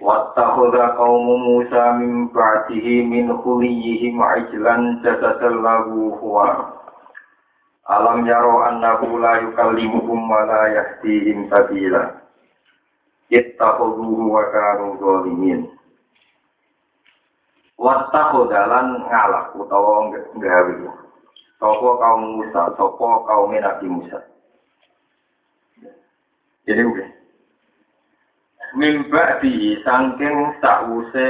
وَاتَّخَذَ قَوْمُ مُوسَى مِنْ بَعْدِهِ مِنْ خُلِيِّهِمْ عِجْلًا جَسَدًا لَهُ خُوَارٌ أَلَمْ يَرَوْا أَنَّهُ لَا يُكَلِّمُهُمْ وَلَا يَهْدِيهِمْ سَبِيلًا؟ اتَّخَذُوهُ وَكَانُوا ظَالِمِينَ. وَاتَّخَذَ لَنْ غَلَقُ تَوَانْ Sopo kaum Musa, sopo kaum Nabi Musa. Jadi oke. Mimba di sangking sause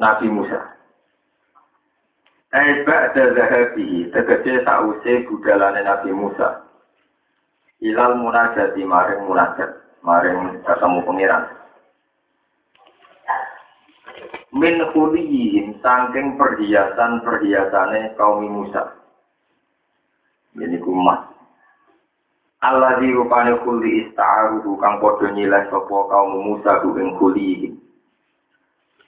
Nabi Musa. Eba zahabi tegese sause budalane Nabi Musa. Ilal munajati maring munajat, maring ketemu pengiran. Min khuliyihim sangking perhiasan-perhiasane kaum Musa. Ini kumat. Allah di rupane kuli ista'aru kang padha nyileh sapa kaum Musa ing kuli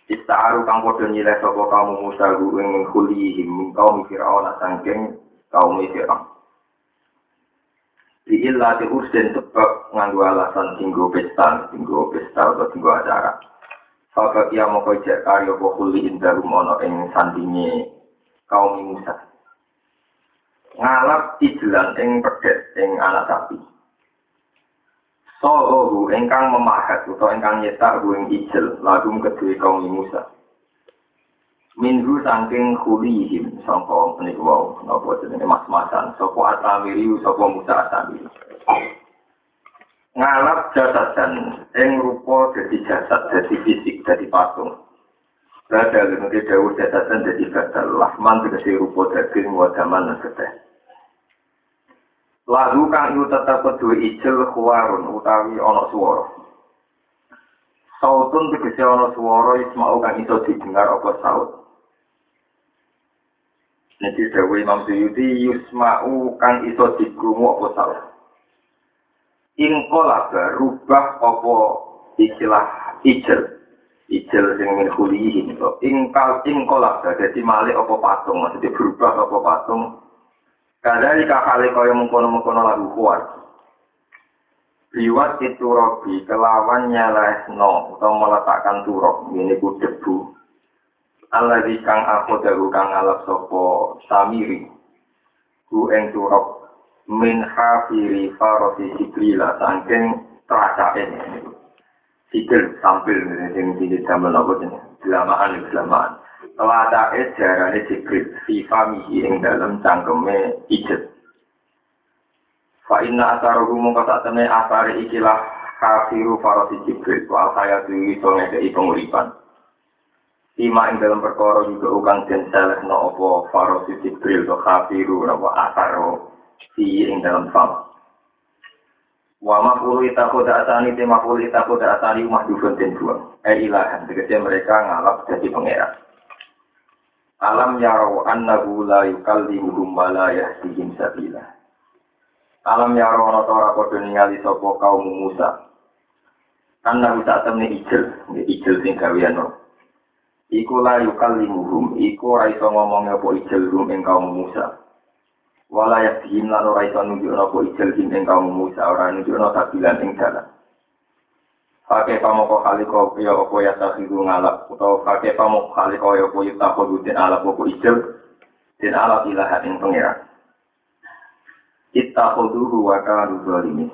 Ista'aru kang padha nyileh sapa kaum Musa ing kuli min kaum Firaun sangking kaum Firaun. Di illa di nganggo alasan tinggo pesta, tinggo pesta atau tinggo acara. Fakak kia mau kojek karyo kuli indarum ono ing sandingi kaum Musa ngalap ijlan ing pedet ing anak sapi. Sohu ingkang memahat atau ingkang nyetak ing ijel lagum kedua kaum Musa. Minhu saking kulihim sangka menika wau napa jenenge mas-masan sapa atamiri sapa Musa atamiri. Ngalap jasadan ing rupa dadi jasad dadi fisik dadi patung. Badal nanti dawuh jasadan dadi badal lahman tegese rupa daging wadaman lan keteh. Lagu kang iku tetep kedua ijel kuwarun utawi ana swara. Sautun tegese ana swara ismau kang iso didengar apa saut. Niki dawuh Imam Suyuti yusma'u kang iso dikrungu apa saut. Ing kolaba rubah apa istilah ijel. Ijel sing min khulihi ing kal ing kolaba dadi malih apa patung maksudnya berubah apa patung Kadari kakali kaya mengkono-mengkono lagu kuat. Liwat itu robi kelawan no atau meletakkan turok ini ku debu. Allah di kang aku dahu kang alap sopo samiri. Ku eng turok min hafiri farosi sikrila sangking terasa ini. Sikil sampil ini di zaman apa ini. Selamaan, selamaan. Ladake jarane Jibril fi famihi ing dalam cangkeme ijet. Fa inna asaruhu mongko sak temne asare ikilah kafiru farasi Jibril wa saya duwi iso ngekei penguripan. Ima ing dalam perkara juga ukang den no opo farasi Jibril to kafiru napa asaro fi ing dalam fam. Wa mafulu itaku da'atani te mafulu itaku da'atani mahdufun den buang. Eh ilahan, tegese mereka ngalap jadi pangeran. Alam yarau annahu la yukallimuhum wa la yahdihim sabila. Alam yarau ana ora padha ningali sapa kaum Musa. Anna bisa temne ijel, ijel sing gawean Iku la yukallimuhum, iku ora iso ngomong apa ijel rum ing Musa. Wala yahdihim lan ora iso nunjukno apa ijel ing kaum Musa, ora nunjukno sabilan ing dalan. Pakai pamoko kaliko ya opo ya takhidu ngalap atau pakai pamoko kaliko ya opo ya takhidu den alap opo ijel den alap ilahat ing pengiran. Kita khuduhu wa kanu zalimin.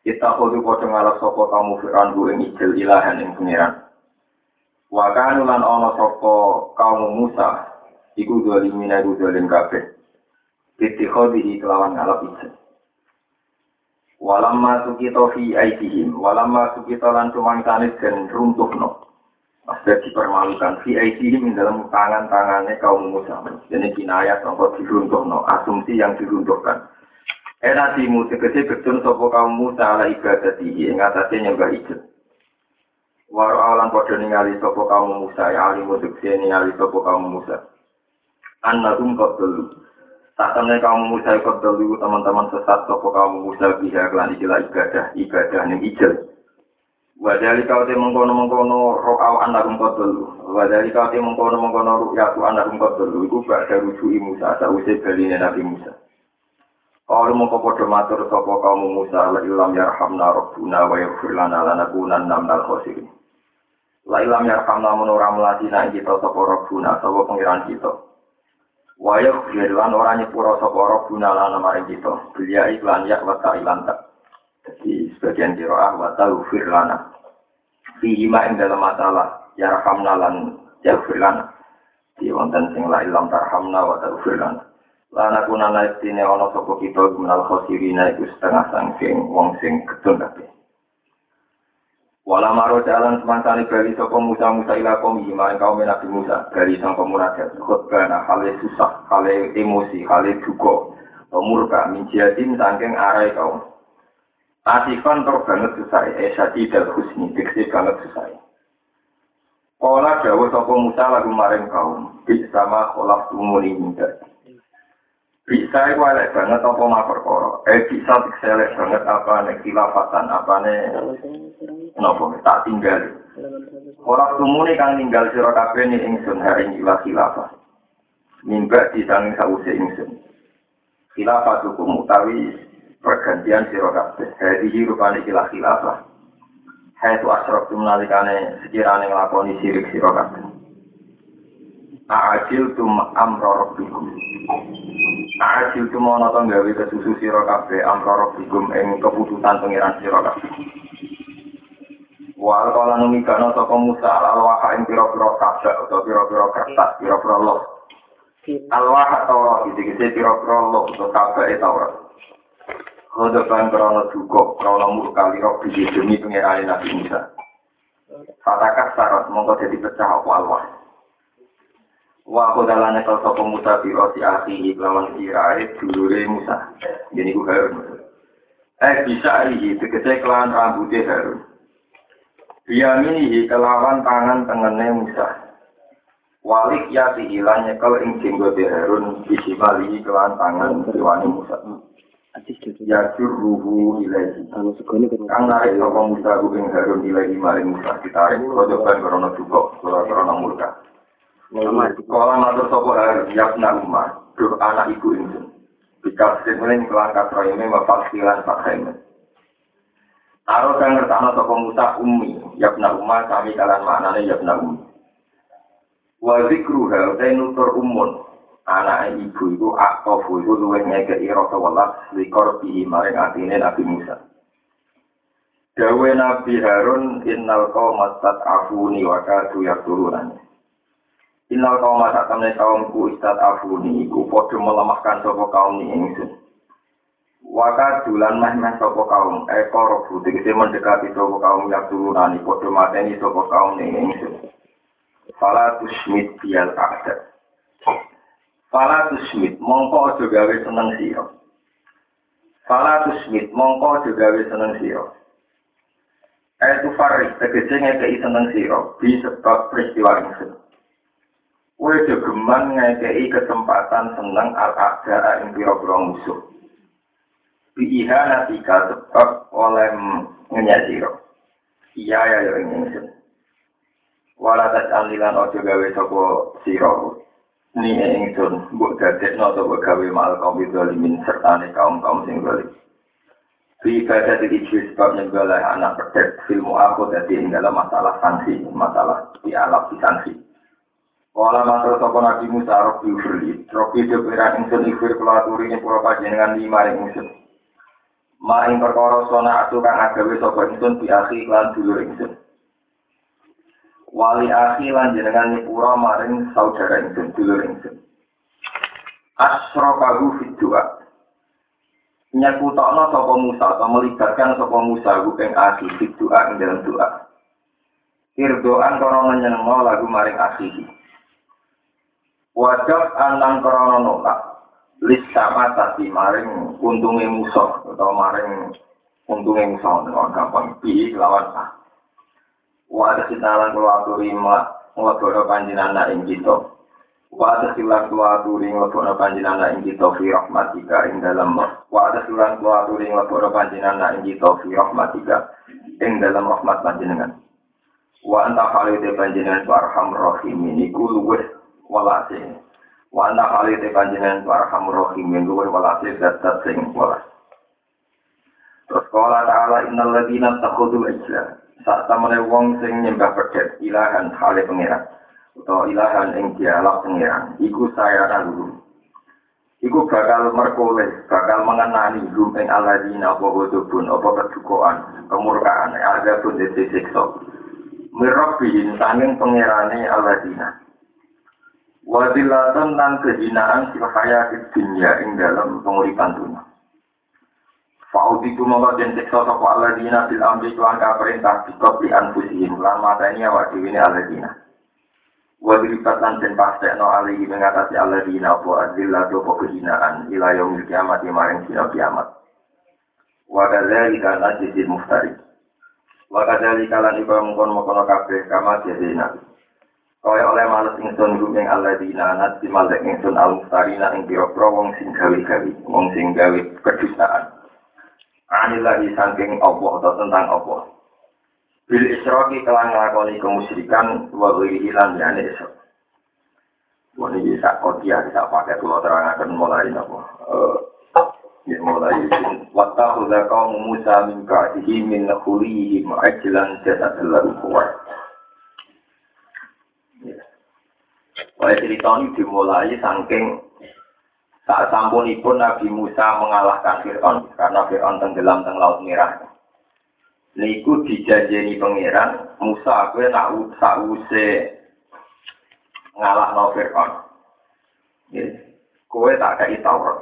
Kita khudu kocok ngalap sopo kamu firan bu ing ijel ilahan ing pengiran. Wa kanu lan sopo kamu Musa iku zalimin iku zalim kabeh. Titikodi kelawan ngalap ijel. Walamma sukito fi aidihim, walamma sukito lan tumangsanis dan runtuhno. Maksudnya dipermalukan fi aidihim dalam tangan-tangannya kaum Musa. Jadi kinayat atau diruntuhno, asumsi yang diruntuhkan. Era timu tegese betul sopo kaum Musa ala ibadatihi, yang atasnya nyembah ijat. Waro alang padha ningali sapa kaum Musa ya ali mudhek ningali sapa kaum Musa. Annahum qadlu. Tak temen kaum Musa qadlu teman-teman sesat sapa kaum Musa biha lan ikilah ibadah ibadah ning ijel. Wadali kau te mengkono-mengkono ro'aw annahum qadlu. Wadali kau te mengkono-mengkono ru'yatu annahum qadlu. Iku gak ada rujuki Musa sause baline Nabi Musa. Kalau mau kepada matur sapa kaum Musa la ilam yarhamna rabbuna wa yaghfir lana lanakunanna minal khosirin. Lailam yarhamna menurah meladina kita sapa robbuna sapa pengiran kita. Wayah lan ora nyepura sapa robbuna lan maring kita. Belia iklan ya wa ilan tak. Jadi sebagian kiroah wa taufir lana. Fihi ma ing dalam masalah yarhamna lan yaghfir lana. Di wonten sing la ilam tarhamna wa taufir lana. Lana kunana istine ana sapa kita minal khosirina iku setengah sangking wong sing ketun kabeh. Wala maro jalan semangkani bali sapa Musa Musa ila kaum iman kaum Nabi Musa bali sang pemunajat khotbana hale susah hale emosi hale duka murka minjiatin sangking arai kaum. Asifan tor banget susah sadi dal husni diksi banget susah. Kala dawa sapa Musa lagu maring kaum bi sama kholaf tumuni minta bisa iku elek banget apa ma perkara eh bisa elek banget apa nek khilafatan apa nek Napa tak tinggal. Ora tumune kang tinggal sira kabeh ning ingsun hari ila khilafah. Mimba disanging sause ingsun. Khilafah hukum utawi pergantian sira kabeh. Hadi rupane ila khilafah. Hai tu asraf nalikane sekirane nglakoni sirik sira kabeh. A'ajil tum amra rabbikum. A'ajil tum ana to gawe kesusu sira kabeh amra rabbikum ing keputusan pangeran sira kabeh. Wal kala numi kana sapa Musa al waha ing pira-pira kabak utawa pira-pira kertas, pira-pira loh. Al waha Taurat iki iki pira-pira loh utawa kabak e Taurat. Khodoban krono duka, krono murka liro biji demi pengirani Nabi Musa. Fatakas sarot mongko jadi pecah apa alwah. Wa kodalane kal sapa Musa biro si akhi lawan sirae dulure Musa. Jadi ku Harun. Eh bisa iki tegese kelan rambutnya Harun. Biyaminihi kelawan tangan tengene Musa. Walik ya hilang nyekel ing jenggote Harun bisimalihi kelawan tangan kiwani Musa. Ya ruhu ilahi. Kang narik sapa Musa ing Harun ilahi maring Musa ditarik kodokan korona juga korona murka. Kala matur sapa Harun yakna Umar, duh anak ibu ingsun. Bika sing kelan katroime bapak silan pakaimen. Aro kang ngertakno sapa Musa ummi, yabna umma kami kalan maknane yabna ummi. Wa zikru hal nutur umun. Anak ibu itu aktofu itu luwih ngekei rasa welas likor bihi maring atine Nabi Musa. Dawe Nabi Harun innal qawma afuni wa kadu yaktulunani. Innal qawma tak temne kaumku istat afuni iku padha melemahkan sapa kaum ni ingsun. Waka dulan meh meh sopo kaum, eko robu, tegesi mendekati sopo kaum yang turunani, podo mateni sopo kaum ning ingsun. Fala tusmit bial akda. Fala tusmit, mongko aja gawe seneng siro. Fala tusmit, mongko aja gawe seneng siro. Etu faris, tegesi ngekei seneng siro, di sebab peristiwa ingsun. Kue jogeman ngekei kesempatan seneng al-akda ing piro-piro musuh. biiha natika sebab oleh menyadiro. Iya ya ya ingin Wala tas alilan ojo gawe sopo siro. Ni ingsun mbok dadekno sapa gawe mal kaum zalimin serta ne kaum-kaum sing zalim. Fi ibadah di sebab nyegolah anak pedek filmu aku dadi ing dalam masalah sanksi, masalah di alam sanksi. Wala matur sapa Nabi Musa Rabbi Firli, Rabbi Jabira ingsun ikhir kula aturi ing pura panjenengan lima ingsun. Maring perkara sona atu kang agawe sapa ingsun bi akhi lan dulur ingsun. Wali akhi lan jenengan nyepura maring saudara ingsun dulur ingsun. Asrokahu fit doa. Nyakutokno sapa Musa atau melibatkan sapa Musa ku ing akhi doa ing dalam doa. Irdoan korona nyenengno lagu maring akhi. Wajab alang korona nolak sama tadi maring untungnya musuh atau maring untungnya musuh dengan gampang bi lawan a Wa ada sinalan kula aturi nglakono panjenengan ing kita. Wa ada silan kula aturi nglakono panjenengan ing kita fi rahmatika ing dalam wa ada silan kula aturi nglakono panjenengan ing kita fi rahmatika ing dalam rahmat panjenengan. Wa anta khalide panjenengan warham rahimin iku walase. Wa anta khalide panjenengan warham rahimin luwih walase dat sing welas. Terus kala ta'ala innal ladina takhudul ijla. Saat tamane wong sing nyembah pedet ilahan hale pangeran utawa ilahan ing dialog pangeran iku saya dulu iku bakal merkole bakal mengenani hum ing aladina apa godobun apa kedukaan kemurkaan ada pun disiksa. Mirabbihin sanging pangerane aladina wadilatan dan kehinaan sila hayati dunia ing dalam penguripan dunia Fa'udiku mongko den siksa sapa alladzina fil amri kelan kaperintah bikop di anfusihim lan mateni awak dhewe ne alladzina. Wa diripat lan den pastekno alihi mengatasi alladzina apa adzillah apa kehinaan ila yaumil kiamat maring dina kiamat. Wa kadzalika najzil muftari. Wa kadzalika lan iku mungkon kabeh kama jadina. Kaya oleh males ingsun gumeng alladzina nasi malek ingsun al-muftarina ing pira-pira wong sing gawe-gawe, wong sing gawe kedustaan. anilahi saking Allah atau tentang Allah. Bil isroki kelang ngelakoni kemusyrikan wa ghairi lan yani isrok. Wah ini bisa kodia, bisa pakai pulau terangkan mulai apa. Ya mulai Wata udah kau Musa min ka'dihi min khulihim ajlan jasad lahu Wah cerita ini dimulai saking saat sampunipun Nabi Musa mengalahkan Fir'aun karena Fir'aun tenggelam teng laut merah. Niku dijanjeni pangeran Musa gue tak sause ngalah no Fir'aun. Kue tak kayak Taurat.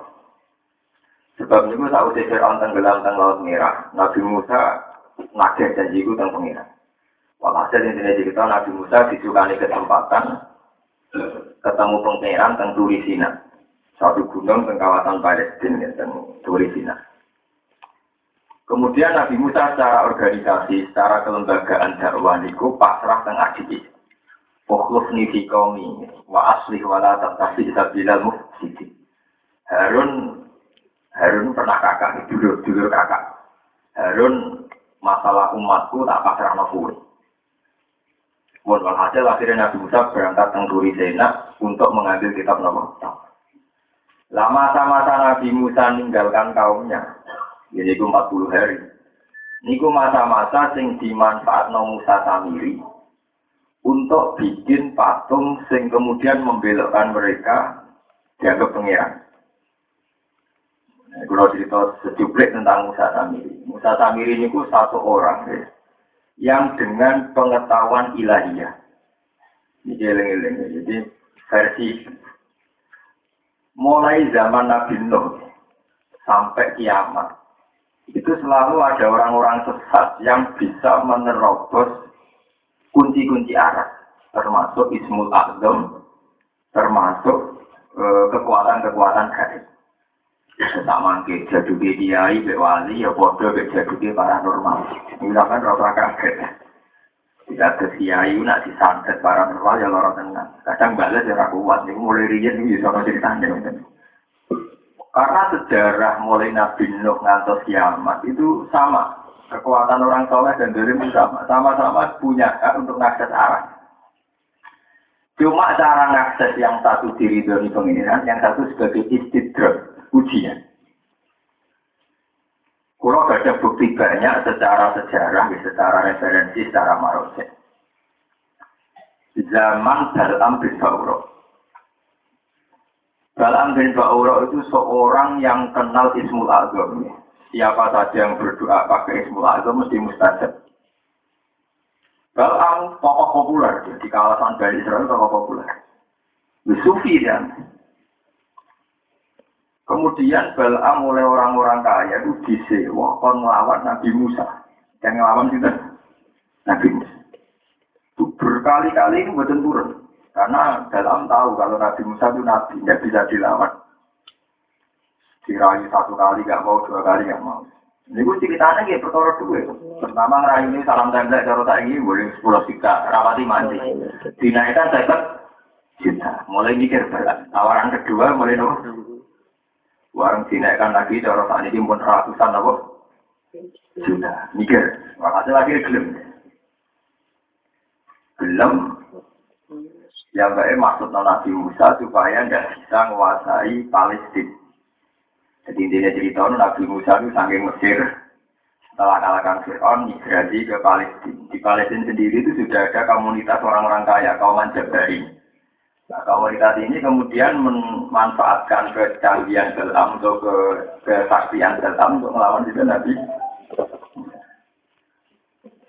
Sebab niku sause Fir'aun tenggelam teng laut merah. Nabi Musa nagih janjiku teng pangeran. Walhasil intinya cerita Nabi Musa disukani kesempatan ketemu pangeran teng Turisina satu gunung di kawasan Palestina ya, dan Turisina. Kemudian Nabi Musa secara organisasi, secara kelembagaan dakwah niku pasrah teng adik. Fokus fi qaumi wa asli wala tatafi sabilal mufsidi. Harun Harun pernah kakak, dulu dulu kakak. Harun masalah umatku tak pasrah nafuri. Mohon walhasil akhirnya Nabi Musa berangkat ke Turisina untuk mengambil kitab Nabi Lama masa-masa Nabi Musa meninggalkan kaumnya, ini itu 40 hari. Niku masa-masa sing dimanfaat Musa Samiri untuk bikin patung sing kemudian membelokkan mereka dianggap pengiran. Nah, kalau cerita sejumlah tentang Musa Samiri. Musa Samiri ini satu orang ya, yang dengan pengetahuan ilahiyah. Ini Jadi versi mulai zaman Nabi Nuh sampai kiamat itu selalu ada orang-orang sesat yang bisa menerobos kunci-kunci arah termasuk Ismul Azam termasuk kekuatan kekuatan-kekuatan gaib tak mangke jaduke kiai be wali ya padha be jaduke paranormal. Ini kan ora kaget. Tidak ada kiai nak disantet paranormal ya lorong tenang kadang balas ya aku kuat. Nih mulai riyen ini bisa ceritanya karena sejarah mulai Nabi Nuh ngantos kiamat itu sama. Kekuatan orang soleh dan dari sama. Sama-sama punya hak untuk mengakses arah. Cuma cara mengakses yang satu diri dari pengiran yang satu sebagai istidrak ujian Kulo ada bukti banyak secara sejarah, secara referensi, secara marose. Zaman Balam bin Ba'uro. Balam bin Ba'uro itu seorang yang kenal Ismul Azam. Siapa saja yang berdoa pakai Ismul Azam mesti mustajab. Balam tokoh populer di kawasan Bali Israel tokoh populer. Sufi dan Kemudian Balaam oleh orang-orang kaya itu disewa kon melawan Nabi Musa. Yang melawan kita Nabi Musa. Itu berkali-kali itu betul turun. Karena Balaam tahu kalau Nabi Musa itu Nabi, tidak bisa dilawan. Dirayu satu kali gak mau, dua kali gak mau. Ini gue ceritanya kayak perkara duit. Pertama ngerayu ini salam tembak cara tak ini boleh sepuluh juta, rapati mandi. Dinaikkan saya juta, mulai mikir. Tawaran kedua mulai nopo. Warung dinaikkan lagi cara tak ini pun ratusan nopo. Juta, mikir. Makasih lagi gelem. Gelem. Yang baik maksud Nabi Musa supaya tidak bisa menguasai Palestina. Jadi intinya cerita Nabi Musa itu saking Mesir setelah kalahkan Fir'aun migrasi ke Palestina. Di Palestina sendiri itu sudah ada komunitas orang-orang kaya, kaum Jabari. Nah, komunitas ini kemudian memanfaatkan kecanggihan dalam untuk ke kesaktian dalam untuk melawan itu Nabi.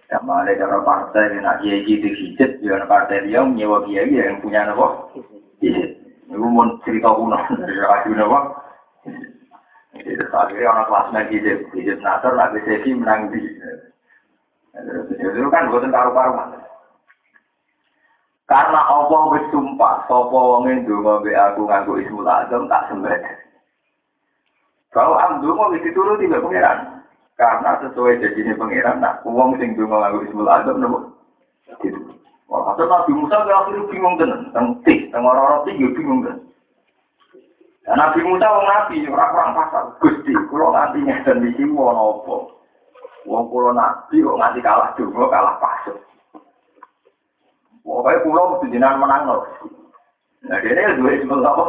Sama ada cara partai yang nak kiai gitu hijit, jangan partai dia menyewa kiai yang punya nopo. Hijit. Ini mau cerita kuno dari Rasul nopo. Terus akhirnya orang kelas naik hijab, hijab nasar, nabi sesi menang di. Itu kan buatan karu-karuan. Karena Allah bersumpah, sopo wongin dungo be aku nganggo ismul azam tak sembah. Kalau am dungo itu turun tiba pangeran. Karena sesuai janjinya pangeran, nah uang sing dungo nganggo ismul azam nopo. Gitu. Wah, Nabi Musa akhirnya bingung tenan, teng tih, teng orang-orang tinggi bingung tenan. Dan Nabi Musa wong nabi ora kurang pasar. Gusti, kula nganti ngeten iki wong apa? Wong kula nabi kok nganti kalah donga kalah pasar. Pokoknya kula mesti jenengan menang lho. Nah, dia dua itu apa?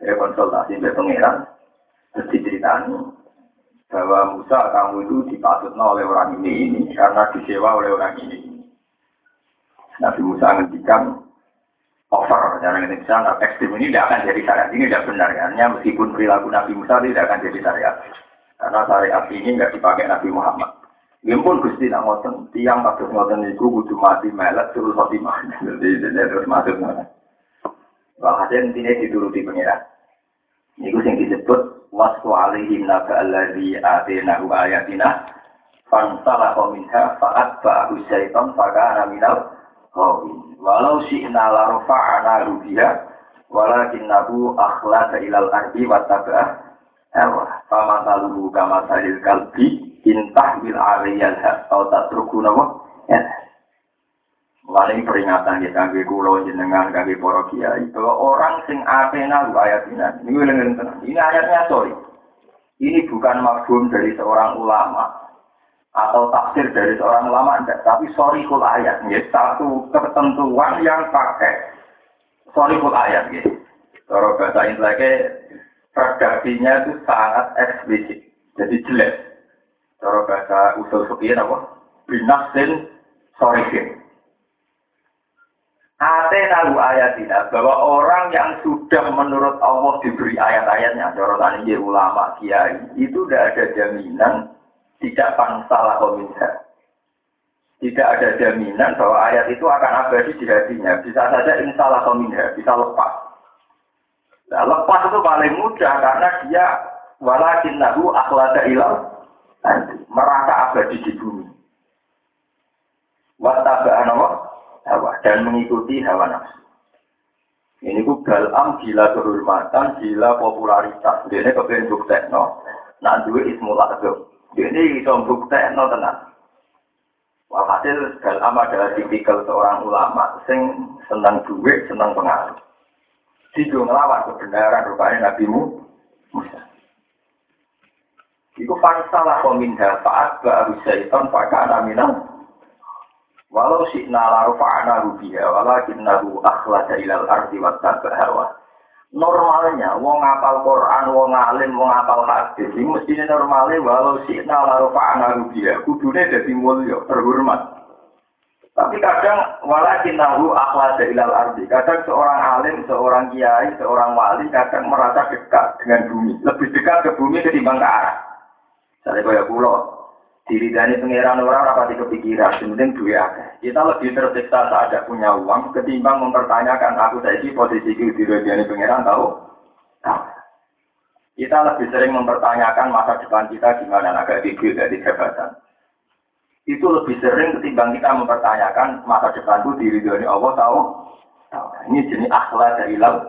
Ya konsultasi dengan pangeran. Terus diceritani bahwa Musa kamu itu dipatutnya oleh orang ini ini karena disewa oleh orang ini. Nabi Musa ngendikan over dalam Indonesia nah, ekstrim ini tidak akan jadi syariat ini tidak benar ya. Hanya meskipun perilaku Nabi Musa tidak akan jadi syariat karena syariat ini nggak dipakai Nabi Muhammad. Ini pun gusti nak ngoten tiang kados ngoten itu kudu mati melet terus mati mana jadi terus masuk mana. Walhasil intinya dituruti pengiran. Ini yang disebut wasku alaihim naga alladhi atenahu ayatina fansalah minha fa'at ba'ahu syaitan fakana minal Qawin. Walau syi'na la rafa'ana walakin nabu akhlasa ilal ardi wa tabah hawa. Fama taluhu kama salil kalbi intah bil aliyal atau tatruku nama ya. Mulai peringatan kita kangge kulo jenengan kangge para kiai bahwa orang sing atena lu ayatina. Ini Ini ayatnya sorry. Ini bukan maksud dari seorang ulama, atau tafsir dari seorang ulama enggak, tapi sorry ayat, ya, satu ketentuan yang pakai sorry ayat. Ya. Kalau bahasa Inggrisnya redaksinya itu sangat eksplisit, jadi jelas. Kalau bahasa usul fikih apa? Binasin sorihin. Ate tahu ayatina bahwa orang yang sudah menurut Allah diberi ayat-ayatnya, cara tadi ulama kiai itu tidak ada jaminan tidak pansalah minha. Tidak ada jaminan bahwa ayat itu akan abadi di hatinya. Bisa saja insalah minha, bisa lepas. Nah, lepas itu paling mudah karena dia walakin nahu akhlada ilal merasa abadi di bumi. Wattaba'an hawa dan mengikuti hawa nafsu. Ini ku balam gila kehormatan, gila popularitas. Ini kepengen bukti, no. Nah, dua ismul azam. Ini bisa bukti no tenang. Walhasil dalam adalah tipikal seorang ulama sing senang duit, senang pengaruh. Dia ngelawan kebenaran rupanya Nabi Musa. Iku fansalah pemindah faat baru syaitan fakana minal Walau si laru fa'ana rubiha walakin nahu akhlada ilal ardi wa hawa normalnya wong ngapal Quran, wong alim, wong ngapal hadis, ini mestinya normalnya walau si nalaru fa'ana dia, kudune jadi mulia, terhormat. Tapi kadang walakin nahu akhlak ilal ardi. Kadang seorang alim, seorang kiai, seorang wali kadang merasa dekat dengan bumi, lebih dekat ke bumi ketimbang ke arah. Saya kaya pulau, diri dari pengiran orang rapati kepikiran, penting dua Kita lebih tersiksa saat ada punya uang ketimbang mempertanyakan aku ini posisi di dari pengiran tahu? Tahu. Kita lebih sering mempertanyakan masa depan kita gimana agak gigil dari jabatan. Itu lebih sering ketimbang kita mempertanyakan masa depanku diri dari Allah tahu? Tahu. Ini jenis akhlak dari laut.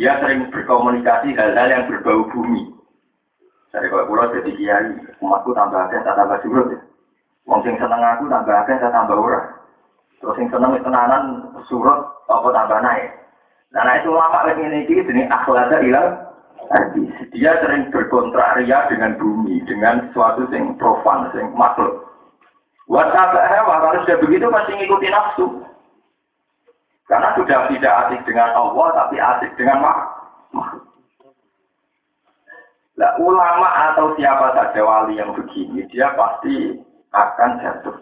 Dia sering berkomunikasi hal-hal yang berbau bumi. Dari kalau pulau jadi kiai, umatku tambah akeh, tak tambah surut ya. Wong sing seneng aku tambah akeh, tak tambah ora. Terus sing seneng tenanan surut, apa tambah naik. Nah, itu lama lagi ini ini akhlaknya hilang. Dia sering berkontraria dengan bumi, dengan sesuatu yang profan, yang makhluk. Wasabah kalau sudah begitu masih ngikutin nafsu. Karena sudah tidak asik dengan Allah, tapi asik dengan makhluk. Nah, ulama atau siapa saja wali yang begini, dia pasti akan jatuh.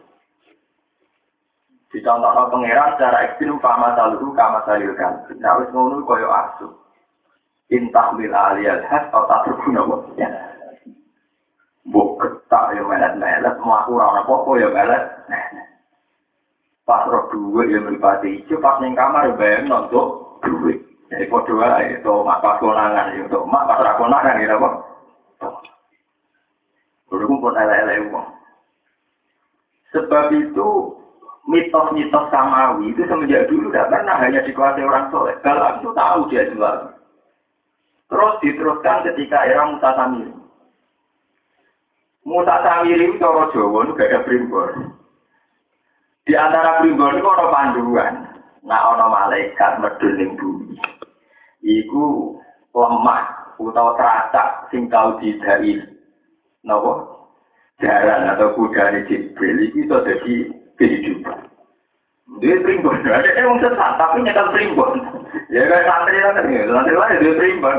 Dicontohkan pangeran secara ekstrim kama saluhu kama salilkan. Nah, wis ngono koyo asu. Intah lil aliyal has atau tak terguna ya. Buk ketak ya melet-melet, melaku rana popo ya melet. Pas roh duit yang beripati hijau, pas neng kamar ya bayang nonton duit. Jadi podo ae itu mak pas konangan itu mak pas ra konangan gitu apa. Kudu pun ele-ele wong. Sebab itu mitos-mitos samawi itu semenjak dulu tidak pernah hanya dikuasai orang soleh. Kalau itu tahu dia jual. Terus diteruskan ketika era Musa Samiri. Musa Samiri itu orang Jawa itu gak ada primbon. Di antara primbon itu ada panduan. Nah, ada malaikat medun bumi. Iku lemah utawa teracak sing tau didai. Napa? Jalan atau kuda di Jibril itu jadi kehidupan. Dia primbon, ada yang sesat, tapi nyetel primbon. Ya kayak santri lah kan, santri lah dia primbon.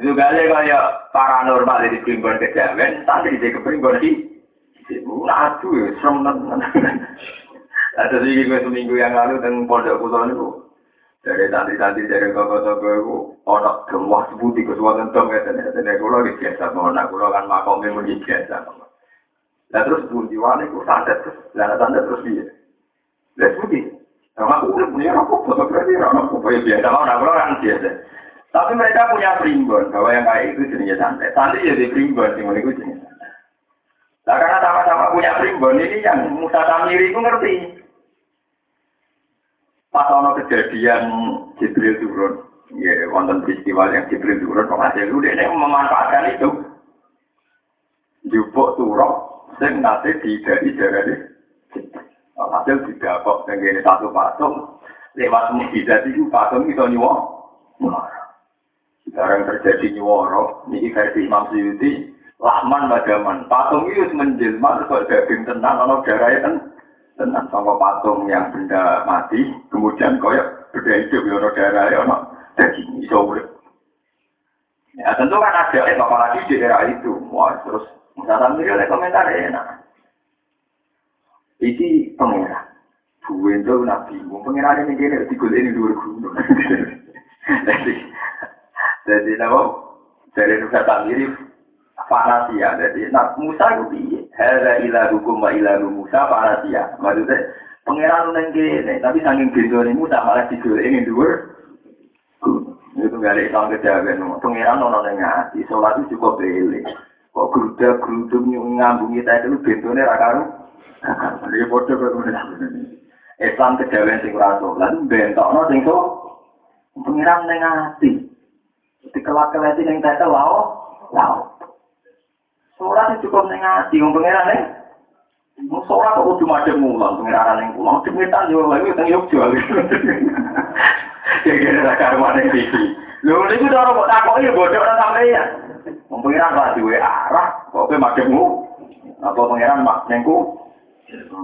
Juga ada kayak paranormal di primbon kejawen, santri di primbon di Nah, aduh ya, serem Ada sih gue seminggu yang lalu dengan pondok pulau itu. Dari santri-santri dari toko-toko itu, orang gemah sebuti ke suatu tentang ya, dan kulo biasa, mau kulo kan makomnya menjadi biasa. Nah terus bunjiwan itu santet terus, nah santet terus dia. Lihat budi. Sama aku udah punya rokok, fotografi rokok, ya biasa, orang orang biasa. Tapi mereka punya primbon, bahwa yang kayak itu jenisnya santet. Santet jadi primbon, sih itu jenis. Nah karena sama-sama punya primbon, ini yang Musa Tamiri itu ngerti. Pas ono kejadian Jibril turun, ya wonten peristiwa yang Jibril turun, penghasil itu dia memanfaatkan itu. Jupuk turun, sing nate dari darane hasil tidak kok tenggene satu patung. Lewat mukjizat itu patung itu nyuwah sekarang terjadi nyuwara. Ini versi Imam Suyuti Lahman Madaman patung itu menjelma terus daging tenang ono darah kan tenang sama patung yang benda mati kemudian koyok beda hidup ya ono darah ya ono daging iso ya tentu kan ada eh apalagi di era itu wah terus Misalnya mirip oleh komentar enak. Iki pengira. Gue itu nabi. Pengira ini kira digul ini dua gunung. Jadi, jadi nama dari Nusa Tamiri fanasia. Jadi, nah Musa itu piye? Hada ilah hukum wa ilah Musa fanasia. Maksudnya, pengiran neng kene, tapi saking gendone Musa malah digul ini dua itu gak ada Islam kejadian. Pengiran nono neng hati, sholat itu cukup beli. Kok geruda gerudung ngambungi tadi itu bentone ra karo. Dia foto kok Islam kejawen sing ora salat bentokno sing so pengiran ning ati. Dikelak-kelati ning tete lao, lao. Sholat cukup ning ati wong pengiran ning Mau sholat kok kudu madem mulang pengiran ning pulau. Demitan yo lagi teng Yogyakarta. Kayak gini karuan ning iki. Lho niku cara kok bodoh ora sampeyan. Wong lah duwe arah, kok kowe madhepmu apa pengiran mak nengku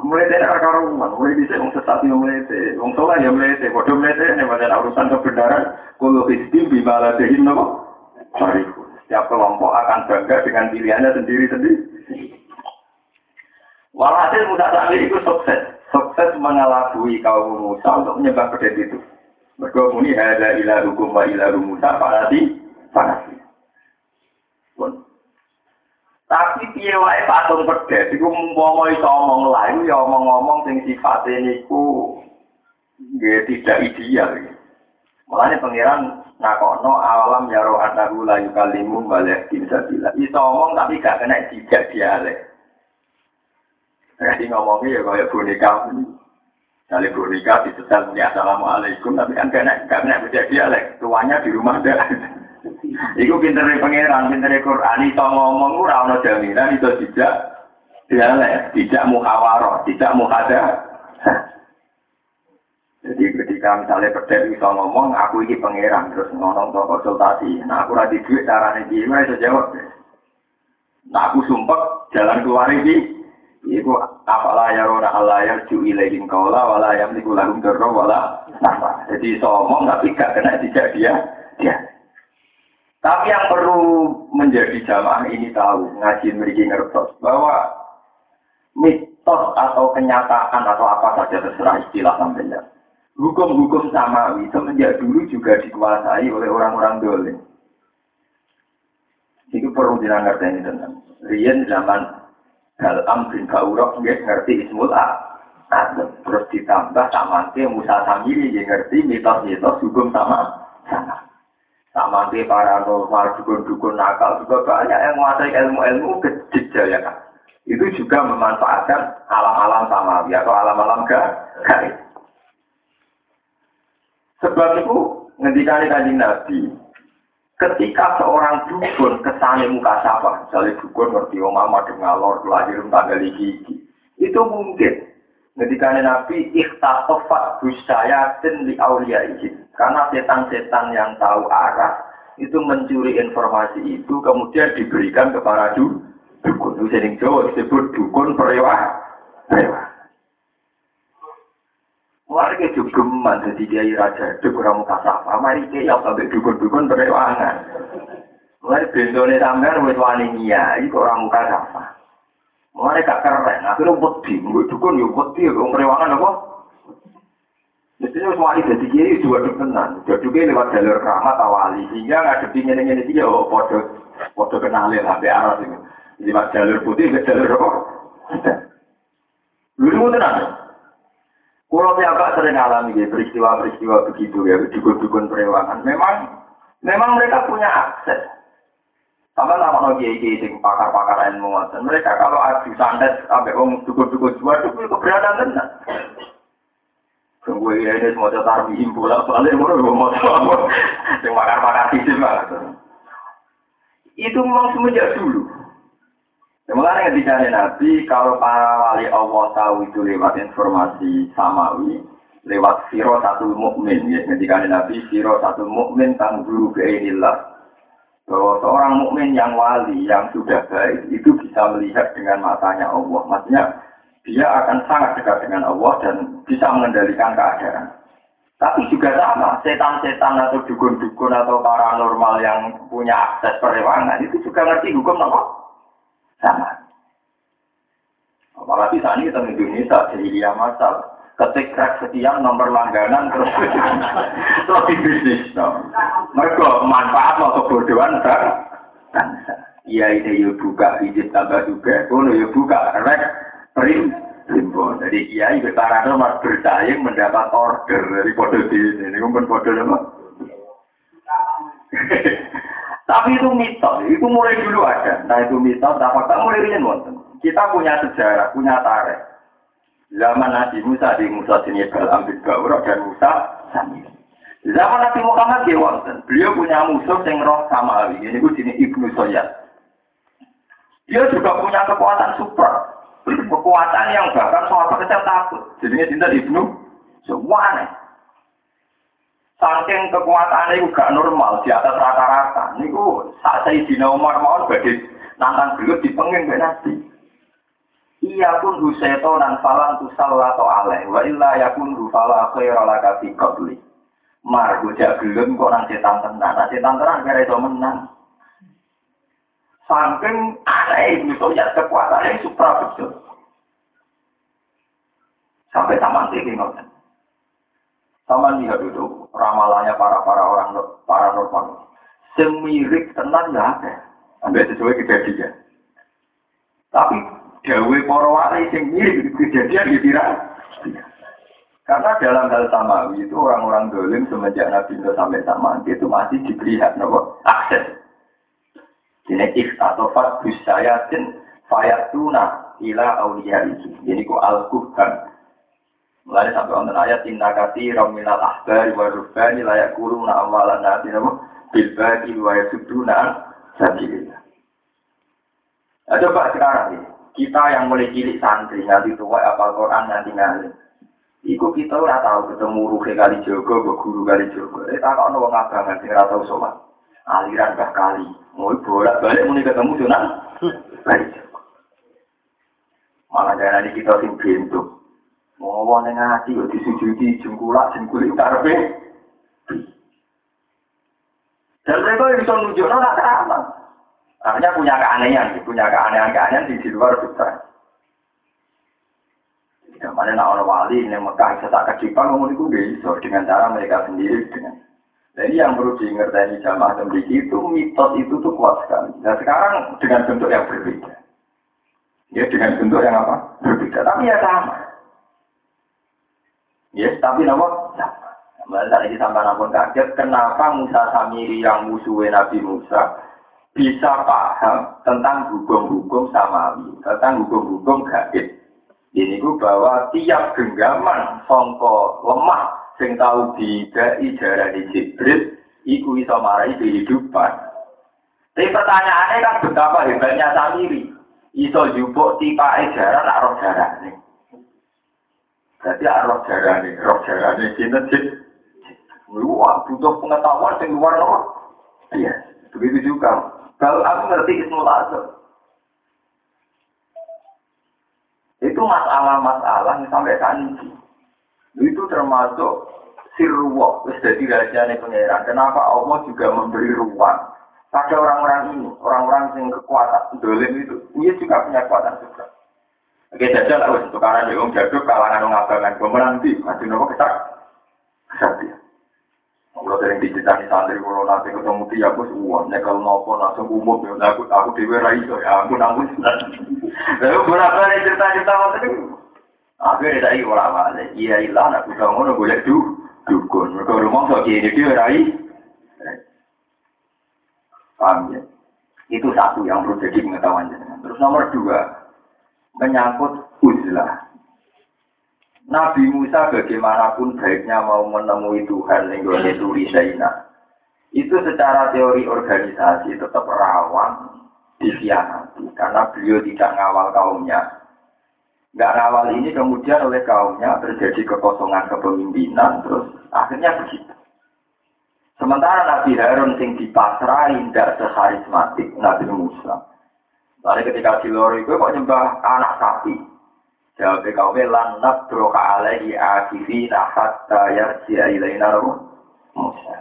mulai dari rumah, mulai bisa wong sesat mulai wong soleh yang mulai padha mulai nek pada urusan kebenaran kulo hisbi bimala dehin nopo sorry setiap kelompok akan bangga dengan pilihannya sendiri-sendiri. Walhasil Musa Samir itu sukses. Sukses mengelabui kaum Musa untuk menyembah pedet itu. Mereka muni hada ilah hukum wa ilah Musa panasi panasi Tapi piye wae patung pedet? Iku umpama iso omong lain ya omong-omong sing sifate niku nggih tidak ideal. Mulane pangeran nakono alam ya roh anahu la yukalimu balik bisa bila. Iso omong tapi gak kena dijak dialek. Jadi ngomongnya ya kayak boneka. Kali boneka disetel punya assalamualaikum tapi kan kena gak kena bisa dialek. Tuanya di rumah ada. Iku pintere pangeran, pintere Quran iso ngomong ora ana jaminan itu tidak dialek, tidak muhawarah, tidak muhada. Jadi ketika misalnya pedek bisa ngomong, aku ini pangeran terus ngomong konsultasi. Nah aku rati duit caranya gimana bisa jawab. Nah aku sumpah jalan keluar ini. Iku apalah ya rona Allah yang cu ilaihim kaula wala yang niku lahum darra wala apa. Jadi somong tapi gak kena tidak dia dia. Tapi yang perlu menjadi jamaah ini tahu ngaji memiliki ngertos bahwa mitos atau kenyataan atau apa saja terserah istilah sampai Hukum-hukum samawi semenjak dulu juga dikuasai oleh orang-orang dolim. Itu perlu ngerti ini tentang. Rian zaman dalam bin Kaurok nggak ngerti ismul Adam. Terus ditambah sama ke Musa Samiri dia ngerti mitos-mitos hukum sama sama. Sama ke paranormal, dukun-dukun nakal juga banyak yang menguasai ilmu-ilmu kecil ya kan. Itu juga memanfaatkan alam-alam samawi atau alam-alam gaib. Sebab itu ngendikane kanjeng Nabi, Ketika seorang dukun kesane muka sapa, misalnya dukun ngerti om mama ngalor lahir tanggal gigi, itu mungkin. Ketika Nabi ikhtatofat busayatin di aulia ini, karena setan-setan yang tahu arah itu mencuri informasi itu kemudian diberikan kepada dukun. Itu sering Jawa disebut dukun perewah. Perewah. Warga jogeman jadi kiai raja itu kurang mukasafa. Mari kiai apa sampai dukun-dukun berewangan. Mulai bendone sampean wis wani kiai orang mukasafa. Mulai gak keren. Akhirnya wedi, mbok dukun yo wedi wong berewangan apa? Mestinya wis wani jadi kiai dua tenan. Jadi lewat jalur rahmat awali sehingga ngadepi ngene-ngene iki yo padha padha kenalin sampai arah ini. Lewat jalur putih ke jalur apa? Lu tenan. Kulo agak sering alami ya, peristiwa-peristiwa begitu ya, dukun-dukun perewangan. Memang memang mereka punya akses. Sama nama lagi kiai pakar-pakar ilmu ngoten. Mereka kalau adu santet sampai om dukun-dukun jual itu keberatan tenan. Tunggu ya ini semua cetar bihim bola balik mulu gue mau tahu. Yang pakar-pakar sistem banget. Itu memang semenjak dulu. Semuanya ketika Nabi, kalau para wali Allah tahu itu lewat informasi samawi, lewat siro satu mukmin ya ketika Nabi siro satu mukmin tangguru ke inilah bahwa seorang mukmin yang wali yang sudah baik itu bisa melihat dengan matanya Allah. Maksudnya dia akan sangat dekat dengan Allah dan bisa mengendalikan keadaan. Tapi juga sama setan-setan atau dukun-dukun atau paranormal yang punya akses perewangan itu juga ngerti hukum Allah sama. Apalagi saat ini kita Indonesia, jadi dia masal. Ketik crack sekian nomor langganan terus terus di bisnis. No. Mereka manfaat atau kebodohan kan? Iya ini yuk buka izin tambah juga, kono yuk buka rek prim limbo. Jadi kiai bertarang nomor bersaing mendapat order dari bodoh ini. Ini kan bodoh apa? Tapi itu mitos, itu mulai dulu ada. Nah itu mitos, nah fakta mulai rian Kita punya sejarah, punya tarikh. Zaman Nabi Musa di Musa sini ambil Gaurah dan Musa Samir. Zaman Nabi Muhammad di wonten, beliau punya musuh yang roh sama Ali. Ini gue sini Ibnu Soyad. Dia juga punya kekuatan super, kekuatan yang bahkan soal kecil takut. Jadinya cinta Ibnu semua aneh. Saking kekuatan itu gak normal di atas rata-rata. Niku saat saya di nomor mau bagi nantang beliau di pengin nabi. Iya pun huseto dan falan tu salah atau aleh. Wa illa ya pun rufala khaira laka fi qabli. Mar bocah gelem kok nang setan tenan. Nah setan tenan kira itu menang. Saking aneh itu ya kekuatannya supra betul. Sampai taman tinggi ngoten. Sama lihat itu ramalannya para para orang para normal. Semirik tenan ya. Ambil sesuai kejadian. Tapi dawe para wali sing mirip kejadian di Karena dalam hal samawi itu orang-orang dolim semenjak Nabi Nuh sampai sama itu masih diberi hak nopo akses. Ini ikhtatopat busayatin fayatuna ila awliya itu. Jadi ku al-kuhan Mulai sampai wonten ayat inna kati raminal ahbari wa rubani layak kuruna amalan nasi nama bilbadi wa yasuduna sabilillah. Nah, coba sekarang ini, kita yang mulai cilik santri, nanti tua apal Quran, nanti ngalim. Iku kita ora tahu ketemu ruhe kali jogo, guru kali jogo. Eh tak ono wong abangan sing ora tau sholat. Aliran bah kali. Mau bolak balik muni ketemu sunan. Malah jangan kita sing bentuk. Mau ning ati kok disujudi jengkulak jengkulik karepe. Dan mereka bisa nunjuk nona keramat. Artinya punya keanehan, punya keanehan-keanehan di, di luar fitrah. Tidak mana nak orang wali yang Mekah sesak kejipan ngomong itu bisa dengan cara mereka sendiri dengan. Jadi yang perlu diingatkan jamaah tembiq itu mitos itu tuh kuat sekali. Nah sekarang dengan bentuk yang berbeda. Ya dengan bentuk yang apa? Berbeda. Tapi ya sama. Ya, tapi nama. Saat ini sampai namun kaget, kenapa Musa Samiri yang musuhnya Nabi Musa bisa paham tentang hukum-hukum samawi, tentang hukum-hukum gaib. Ini gue bahwa tiap genggaman songko lemah sing tahu tidak ijarah di Jibril, iku bisa marahi kehidupan. Tapi pertanyaannya kan betapa hebatnya Samiri. Iso jupuk tipa ijarah nak roh nih. Jadi roh jarah nih, roh jarah nih sinten sih. Wah, butuh pengetahuan yang luar luar. Iya, begitu juga. Kalau aku ngerti Ismul Azam. Itu masalah-masalah yang sampai ini. Itu termasuk sirruwah, wis jadi rahasianya pengeran. Kenapa Allah juga memberi ruang pada orang-orang ini, orang-orang yang kekuatan, dolim itu, dia juga punya kekuatan juga. Oke, jajal lah, untuk karena dia jaduk kalangan orang abangan, gue menanti, masih nopo ketak, kesatian. Kalau sering diceritani santri kalau nanti ketemu dia aku semua nyekel nopo langsung umum ya. Aku aku dewi raiso ya aku namun lalu berapa nih cerita cerita waktu itu akhirnya dari orang mana iya ilah aku kamu nunggu boleh du dukun. Mereka rumah so ini dia rai paham ya? Itu satu yang perlu jadi pengetahuan terus nomor dua menyangkut uzlah Nabi Musa bagaimanapun baiknya mau menemui Tuhan yang turi Zaina. Itu secara teori organisasi tetap rawan dikhianati karena beliau tidak ngawal kaumnya. Nggak ngawal ini kemudian oleh kaumnya terjadi kekosongan kepemimpinan terus akhirnya begitu. Sementara Nabi Harun sing dipasrai tidak seharismatik Nabi Musa. Lalu ketika di lori itu kok nyembah anak sapi, Jawab kaum lan nabroka alaihi akifina hatta yarji'a ilaina Musa.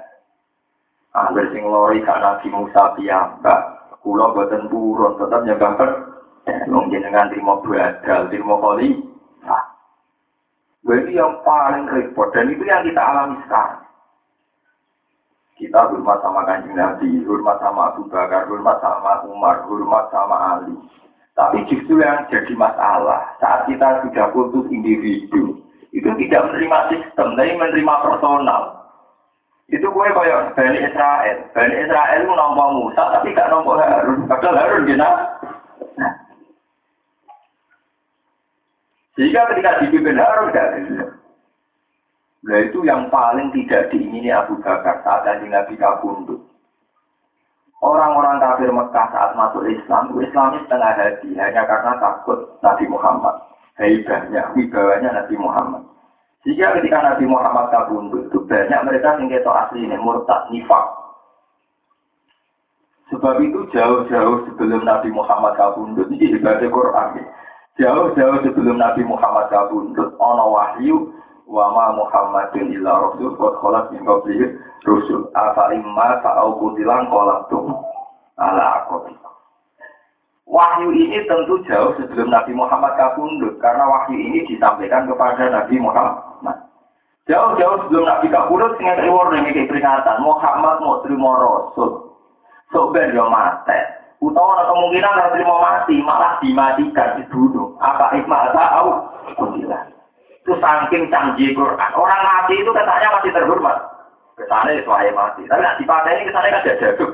Angger sing lori kan Nabi Musa piyambak, kula boten purun tetep nyembah per wong jenengan trimo badal, trimo koli. Nah, ini yang paling repot dan itu yang kita alami sekarang. Kita hormat sama kanjeng Nabi, hormat sama Abu Bakar, hormat sama Umar, hormat sama Ali. Tapi justru yang jadi masalah saat kita sudah putus individu, itu tidak menerima sistem, tapi menerima personal. Itu gue kayak Bani Israel. Bani Israel itu nampak Musa, tapi gak nampak Harun. Padahal Harun gina. Nah. Jika ketika dipimpin Harun gak bisa. Nah itu yang paling tidak diingini Abu Bakar saat Nabi kabundut. Orang-orang kafir Mekah saat masuk Islam, Islam setengah hati hanya karena takut Nabi Muhammad. Hebatnya, wibawanya Nabi Muhammad. Jika ketika Nabi Muhammad kabundut itu banyak mereka yang keto asli ini murtad nifak. Sebab itu jauh-jauh sebelum Nabi Muhammad kabundut ini ibadah Quran. Jauh-jauh sebelum Nabi Muhammad kabundut, ono wahyu wa ma Muhammadin illa rasul qad khalat min qablihi rusul afa imma fa'au kutilan qalatum ala aqabi Wahyu ini tentu jauh sebelum Nabi Muhammad kabundut karena wahyu ini disampaikan kepada Nabi Muhammad. Jauh-jauh sebelum Nabi kabundut dengan warning ini peringatan Muhammad mau terima rasul. So ben yo mate. Utawa kemungkinan harus terima mati, malah dimatikan dibunuh. Apa hikmah tahu? Kuntilan. Itu saking canggih Quran. Orang mati itu katanya masih terhormat. Ke sana itu wahai mati. Tapi nanti pada ini ke sana kan ada jaduk.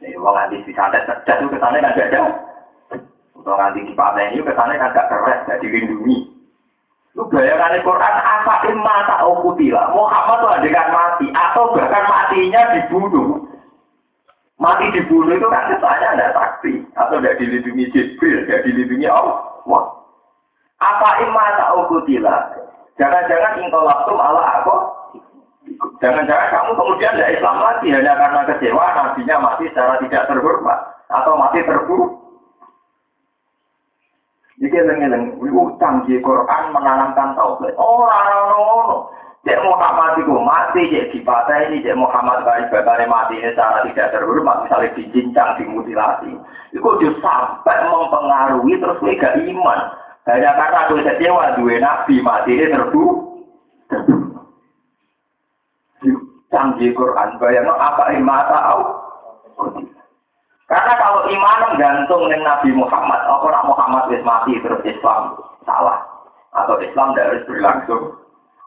Ini orang nanti di santet cerdas itu ke sana kan ada. Untuk nanti di pada ini ke sana kan gak keren, gak dilindungi. Lu bayangan Quran apa imma tak ukutila. Muhammad tuh adegan mati atau bahkan matinya dibunuh. Mati dibunuh itu kan kesannya ada saksi atau tidak dilindungi Jibril, tidak dilindungi Allah. Apa imma tak ukutila. Jangan-jangan engkau langsung Allah aku. Jangan-jangan kamu kemudian tidak Islam lagi hanya karena kecewa nabinya mati secara tidak terhormat atau mati terbunuh. Jadi eleng-eleng, itu canggih Quran menanamkan tauhid. Oh, orang-orang Cek Muhammad itu mati, cek dipatah ini, cek Muhammad kali bakal mati ini secara tidak terhormat, misalnya dijincang, dimutilasi. Itu udah sampai mempengaruhi terus gak iman. Hanya karena gue kecewa, dua nabi mati ini terbu, Canggih Quran, bayang apa iman tahu? Karena kalau iman gantung dengan Nabi Muhammad, apa nak Muhammad wis mati terus Islam salah atau Islam tidak harus berlangsung.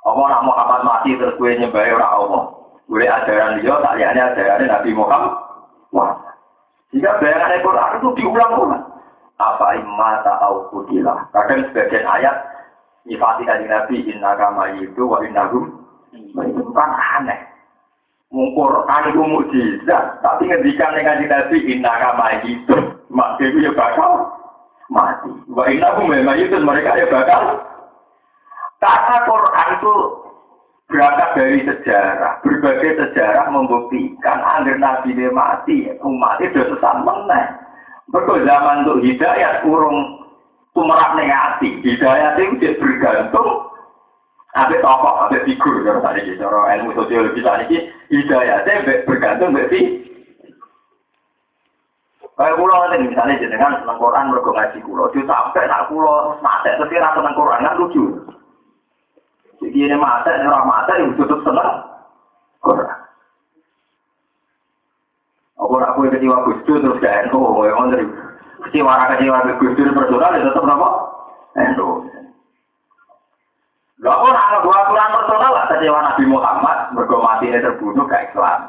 Apa nak Muhammad mati terus gue nyembah orang Allah. Gue ajaran dia, tak lihatnya ajaran Nabi Muhammad. Wah. Jika bayangan Quran itu diulang-ulang. Apa imma ta'au kutilah. Kadang sebagian ayat nyifati dari Nabi inna kama itu wa innahum itu kan aneh. Mungkur aku mujizat. Tapi ngendikan dengan nabi inna kama itu mak itu ya bakal mati. Wa inna memang itu mereka ya bakal kata Quran itu berangkat dari sejarah. Berbagai sejarah membuktikan agar nabi mati. Umat itu sesat meneng Betul zaman untuk hidayat kurung tumerak negatif hidayat itu bergantung ada tokoh, ada figur, kalau tadi gitu, ilmu sosiologi tadi, hidayatnya bergantung berarti Kayak pulau nanti misalnya jenengan seneng Quran mergo ngaji kulo, itu sampai nak kulo mate tapi rasa seneng Quran kan lucu. Jadi ini mate, ini orang yang tutup seneng Quran. Apa aku kecewa Gus Dur terus gak eno, yang ngomong kecewa kecewa Gus Dur personal ya tetap apa? Eno. Gak orang dua aturan personal lah kecewa Nabi Muhammad, mergo ini terbunuh gak Islam.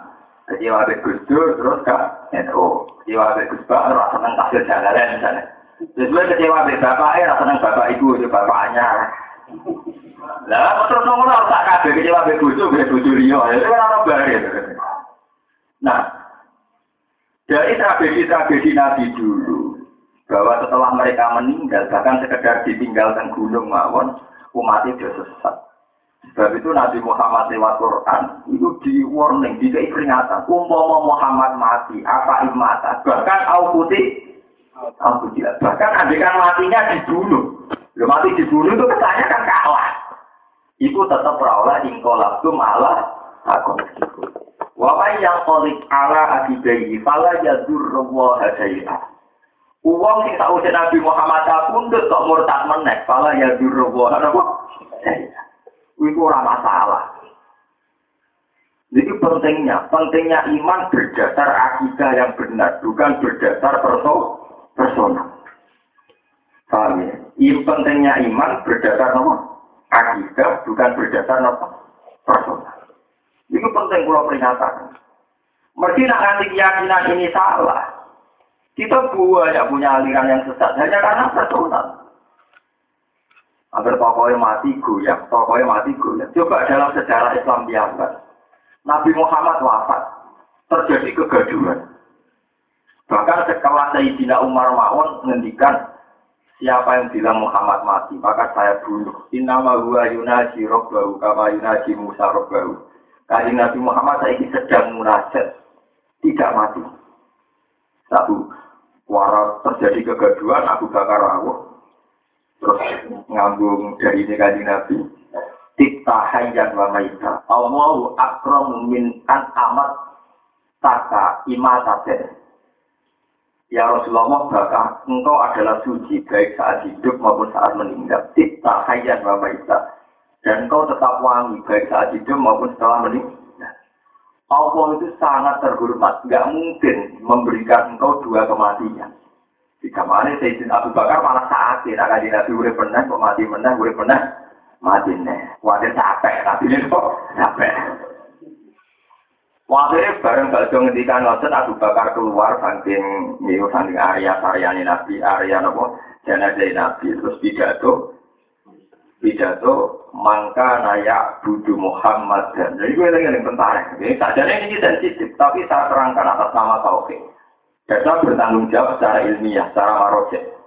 Kecewa be terus gak NU. Kecewa be Gus Bak rasa seneng jalanan misalnya. Terus gue kecewa be seneng bapak ibu itu bapaknya. Lah terus harus tak kabeh kecewa be bojo be bojo liya. Kan orang baru. Nah, dari tragedi-tragedi Nabi dulu, bahwa setelah mereka meninggal, bahkan sekedar ditinggalkan gunung mawon, umat itu sesat. Sebab itu Nabi Muhammad lewat Quran itu di warning, di peringatan. Umpama Muhammad mati, apa imata, bahkan au putih, au putih. Bahkan adegan matinya dibunuh. Lo mati dibunuh itu kesannya kan kalah. Itu tetap berawal ingkolabtum Allah aku Wawai yang kolik ala akidai, fala yadur wa hadailah. Uang sing tak usah Nabi Muhammad pundut kok murtad menek, pala ya durwa apa? Itu ora masalah. Jadi pentingnya, pentingnya iman berdasar akidah yang benar, bukan berdasar perso personal. Paham ya? Pentingnya iman berdasar apa? Akidah, bukan berdasar apa? Personal. Itu penting kalau peringatan. Mesti nak nanti keyakinan ini salah, kita banyak punya aliran yang sesat hanya karena personal. Agar tokohnya mati goyang, tokohnya mati goyang. Coba dalam sejarah Islam biasa, Nabi Muhammad wafat, terjadi kegaduhan. Bahkan setelah Sayyidina Umar Ma'un menghentikan siapa yang bilang Muhammad mati, maka saya bunuh. Innama huwa yunaji robbahu kama yunaji Musa robbahu. Kaji Nabi Muhammad saya sedang munajat, tidak mati. Satu, waras terjadi kegaduhan Abu Bakar rawuh. Terus ngambung dari ini kaji Nabi. Tikta hayyan wa maita. Allahu akramu min an amat taka imatate. Ya Rasulullah, bahkan engkau adalah suci baik saat hidup maupun saat meninggal. Tikta hayyan wa maita. Dan engkau tetap wangi baik saat hidup maupun setelah meninggal. Allah itu sangat terhormat, nggak mungkin memberikan engkau dua kematian. Jika mana Sayyidina Abu Bakar malah saat tidak kaji Nabi urip pernah, kok mati pernah, urip pernah, mati nih. Wadah capek, tapi ini kok capek. Waktu bareng bakso ngendikan ngoten Abu Bakar keluar saking niku area area Nabi area nopo jenazah Nabi terus pidato pidato mangka nayak budu Muhammad. Dan jadi gue lagi yang tentara ini saja ini sensitif. Tapi saya terangkan atas nama tauhid. Dan saya bertanggung jawab secara ilmiah secara marojek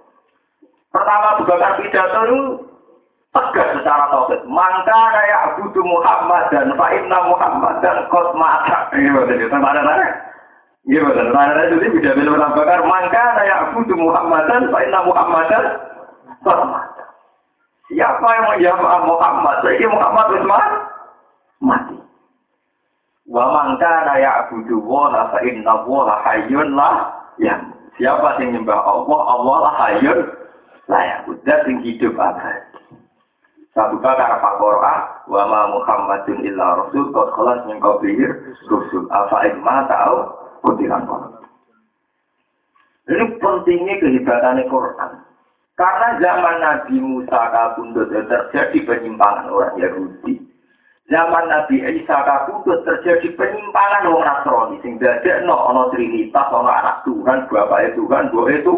pertama bukan pidato itu tegas secara tauhid. Mangka nayak budu Muhammad dan fa'inna Muhammad dan kot mata ini betul tentara Iya betul, tentara itu bisa bilang bakar mangka nayak budu Muhammad dan fa'inna Muhammad dan kot mata Siapa yang menjawab Muhammad? Jadi Muhammad itu mati. Wa man kana ya'budu wa fa inna wa hayyun la ya. Siapa yang menyembah Allah, Allah lah hayyun la ya. Udah sing hidup abadi. Satu kata apa Quran, wa ma Muhammadun illa rasul qad khalas min qablihi rusul. Afa in ma ta'u kutiran Ini pentingnya kehebatannya Quran. Karena zaman Nabi Musa kabundut terjadi penyimpangan orang Yahudi. Zaman Nabi Isa kabundut terjadi penyimpangan orang Nasrani. Sehingga ada no ono Trinitas, ono anak Tuhan, bapak Tuhan, bahwa itu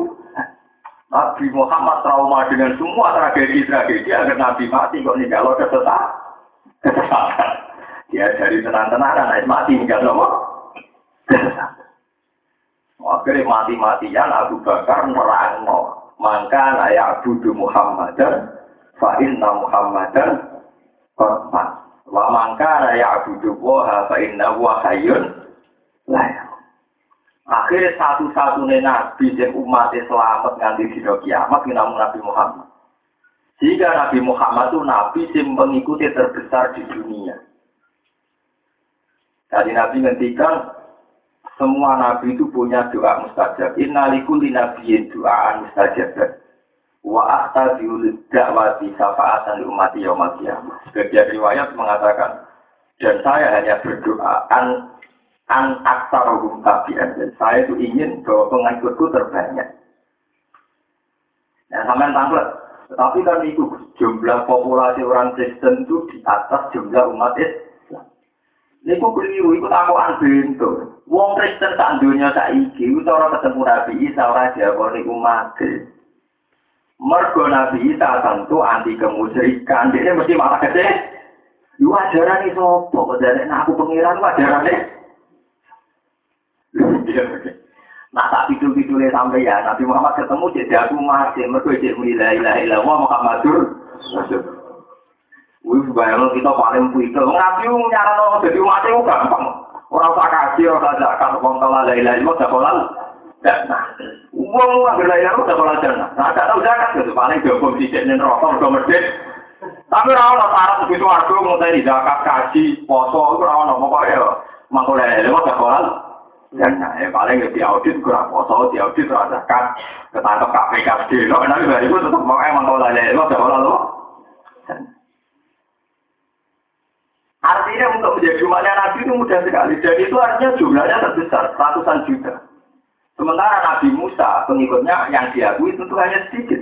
Nabi Muhammad trauma dengan semua tragedi-tragedi agar Nabi mati kok nih kalau kesesatan. Dia dari tenang-tenang, naik mati nggak nopo. Akhirnya mati-matian Abu Bakar nerang maka layak budu Muhammadan fa inna Muhammadan korban wa mangka layak budu wa fa inna wa hayyun layak. Akhirnya satu-satunya nabi yang umatnya selamat nganti dino kiamat namun Nabi Muhammad. Jika Nabi Muhammad itu nabi yang mengikuti terbesar di dunia. Jadi Nabi ngendikan semua nabi itu punya doa mustajab. Innalikuli nabiyyin doaan mustajab. Wa ahtadiul dakwati syafaatan umat yaumil qiyamah. Sebagian riwayat mengatakan dan saya hanya berdoa an an aksarohum tabi'an dan saya itu ingin bahwa pengikutku terbanyak. Nah, sampai tampil. Tetapi kan itu jumlah populasi orang Kristen itu di atas jumlah umat Islam. Ini kok keliru, itu takuan bentuk. Wong Kristen sak dunya saiki utawa ketemu Nabi Isa ora diakoni umat. Mergo Nabi Isa tentu anti kemusyrikan. Dia mesti malah kete. Yu ajaran itu sopo? Dari aku pengiran ajaran Nah tak itu itu sampai ya Nabi Muhammad ketemu jadi aku mati. Mergo jadi la ilaha illallah Muhammadur Wih, bayang kita paling puikel. Nabi nyaran jadi umat itu gampang. Orang tak kaji, orang tak zakat, orang tak lalai lalai, mau tak kolal. Nah, uang uang lalai, tak kolal jana. Nah, tak tahu zakat, itu paling gabung di sini rokok, udah merdek. Tapi orang orang parah begitu aku mau tadi zakat, kaji, poso, itu orang orang pokoknya mangkul lalai lalai, mau tak kolal. Dan eh, paling di audit kurang poso, di audit kurang zakat, ketangkep KPK, di lo, nanti dari itu tetap mau emang kalau lalai lalai, mau tak kolal lo. Artinya untuk menjadi umatnya Nabi itu mudah sekali. Dan itu artinya jumlahnya terbesar, ratusan juta. Sementara Nabi Musa, pengikutnya yang diakui tentu hanya sedikit.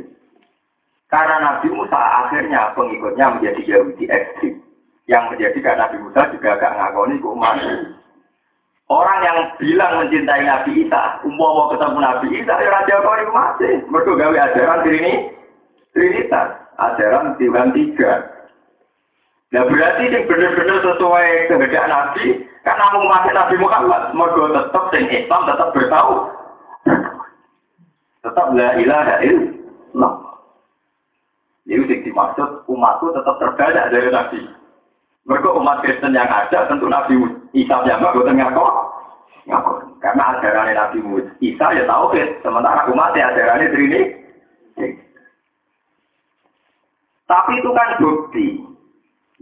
Karena Nabi Musa akhirnya pengikutnya menjadi Yahudi ekstrim. Yang menjadikan Nabi Musa juga agak ngakoni umat. Orang yang bilang mencintai Nabi Isa, umum mau ketemu Nabi Isa, ya raja ini masih. Mereka gawe ajaran ini, Trinitas, ajaran Tuhan tiga. Nah berarti ini benar-benar sesuai kehendak Nabi, kan namun mati Nabi Muhammad, semoga tetap sing Islam tetap bertahu, tetap la ilaha illallah. Ini yang dimaksud umatku tetap terbanyak dari Nabi. Mereka umat Kristen yang ada tentu Nabi Isa yang gue ngaku, ngaku. Karena ajaran Nabi Isa ya tahu sementara umat ya ajarannya Trini. Tapi itu kan bukti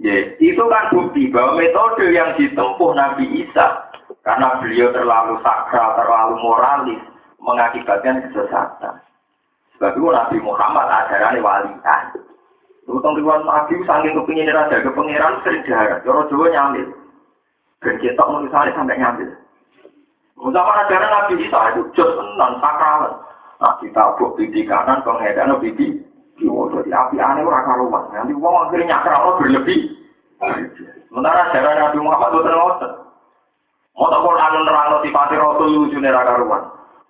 Ya, itu kan bukti bahwa metode yang ditempuh Nabi Isa karena beliau terlalu sakral, terlalu moralis, mengakibatkan kesesatan. Sebab itu Nabi Muhammad ajaran walian. Utang riwan Nabi saking kepingin raja ke pangeran sering jarak, Joro Jawa nyambil. Dan kita menulisnya sampai nyambil. Zaman ajaran Nabi Isa itu jos tenan sakral. Nah, kita bukti di kanan, pengedan bibi Yo, jadi api aneh orang karuan. Nanti uang akhirnya nyakral berlebih. Sementara jalan Nabi Muhammad ngotot. Mau tak Quran nerang sifat Rasul lucu neraka karuan.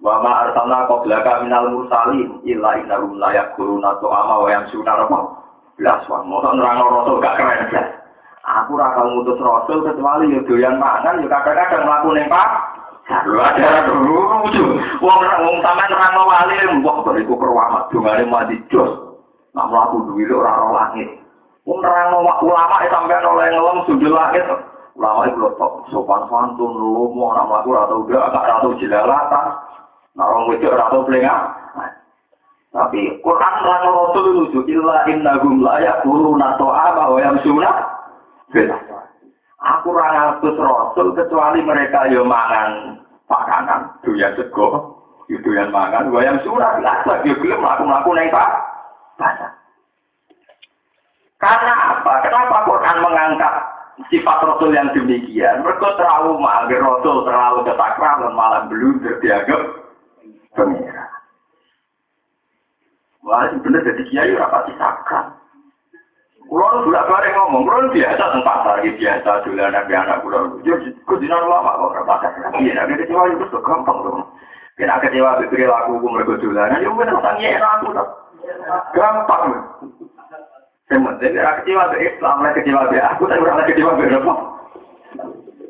Wa ma arsalna qablaka minal mursalin illa innahum la yaquluna tu'ama wa yamsuna apa? Belas wah, mau nerang rasul gak keren ya. Aku rakal ngutus rasul kecuali yo doyan mangan yo kadang-kadang mlaku ning Pak. Lalu ada lucu. Wong wong sampean nerang wali mbok bariku perwamat dongane mati jos. Nak mlaku duwe ora ora langit. Wong nerang ulama e sampean oleh ngelem sujud langit. Ulama itu top sopan santun lomo nak mlaku ora tau gak ora tau jelalatan. Nak wong wedok ora tau Tapi Quran lan Rasul lucu illa innahum la yaquluna ta'ama wa yamsuna bil Aku ora ngatus Rasul kecuali mereka yo mangan pakanan, doyan sego, yo doyan mangan, wa yamsuna bil asbab yo gelem mlaku-mlaku ning pak. Karena apa? Kenapa Quran mengangkat sifat Rasul yang demikian? Mereka terlalu mager Rasul terlalu ketakralan malah blunder dianggap pengira. Wah, bener jadi kiai ora pati sakral. Kulo bolak balik ngomong, kulo biasa tentang pasar biasa dolanan nabi anak kulo. Yo kudina lama kok ora pasar. Iya, nek kecewa itu gampang loh. Kena kecewa pikir laku ku mergo dolanan, yo bener tangi aku to. Gampang. Sementara ora kecewa ke Islam, ora kecewa ke aku, tapi ora kecewa ke apa?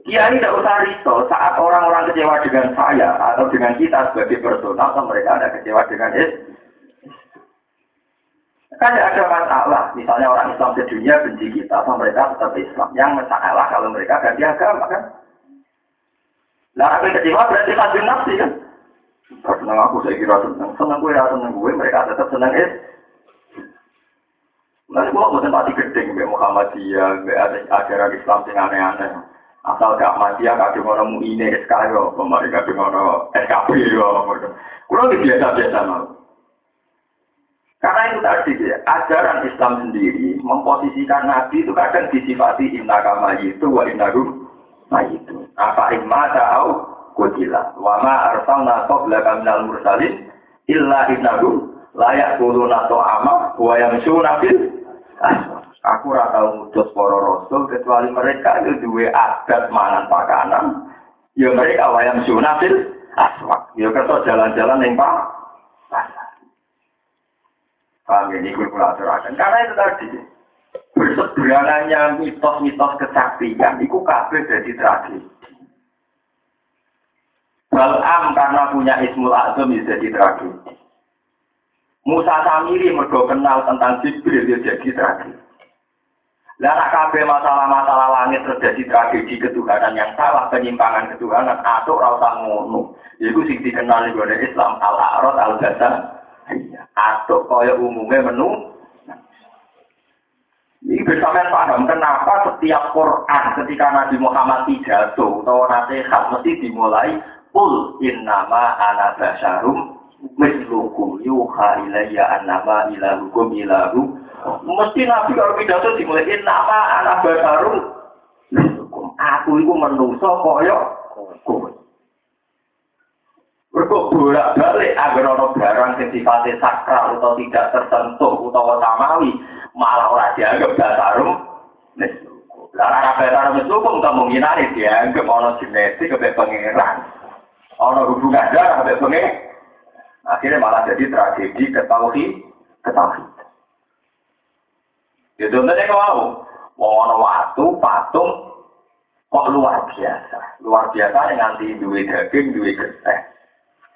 Tidak usah risau saat orang-orang kecewa dengan saya atau dengan kita sebagai personal, atau mereka ada kecewa dengan Islam. Kan ada masalah, misalnya orang Islam di dunia benci kita, atau mereka tetap Islam. Yang masalah kalau mereka ganti agama kan. Nah, kecewa berarti tajam nafsi kan. Senang aku saya kira senang, senang gue ya senang gue, mereka tetap senang is. Nanti gue bukan mati gedeng, mbak Muhammadiyah, mbak ada ajaran Islam yang aneh-aneh. Asal gak mati ya kadang orang mu ini SK yo, pemari kadang orang SKP yo. Kulo biasa-biasa mau. Karena itu tadi ya, ajaran Islam sendiri memposisikan Nabi itu kadang disifati inna kama itu wa inna nah itu. Apa imma ta'au kutila. Wa ma arsalna qablaka minal mursalin illa innahum layak kuluna to'ama wa yamsuna fil Aku rata ngutus para kecuali mereka itu dua adat mangan pakanan. Ya mereka wayang sunafil aswak. Ya kertas jalan-jalan yang pak. Paham ini kula. Karena itu tadi berseberangannya mitos-mitos kesaktian itu kabeh jadi Balam karena punya Ismul Azam itu jadi tragedi. Musa Samiri mergo kenal tentang Jibril itu jadi tragedi. Lah kabeh masalah-masalah langit terjadi tragedi ketuhanan yang salah, penyimpangan ketuhanan atau rasa ngono. Iku sing dikenal di Islam al-A'rad al-Ghazal atau kaya umumnya menu. Ini bersama paham kenapa setiap Quran ketika Nabi Muhammad pidato atau nasihat mesti dimulai Qul innama ana basyarum mislukum yuha ilayya annama ilahukum ilahu Mesti Nabi kalau pidato dimulai innama ana basyarum mislukum Aku itu menungso kaya kowe Mereka bolak balik agar orang barang yang sifatnya sakral atau tidak tersentuh atau samawi malah orang dianggap dasarum mislukum. Lah dasarum mislukum kemungkinan dianggap orang genetik ke pengiran. Orang hubungan darah ke pengiran. Akhirnya malah jadi tragedi ketahui ketahui. Ya contohnya kalau mau mau waktu patung kok luar biasa, luar biasa dengan nanti duit daging, duit genteng.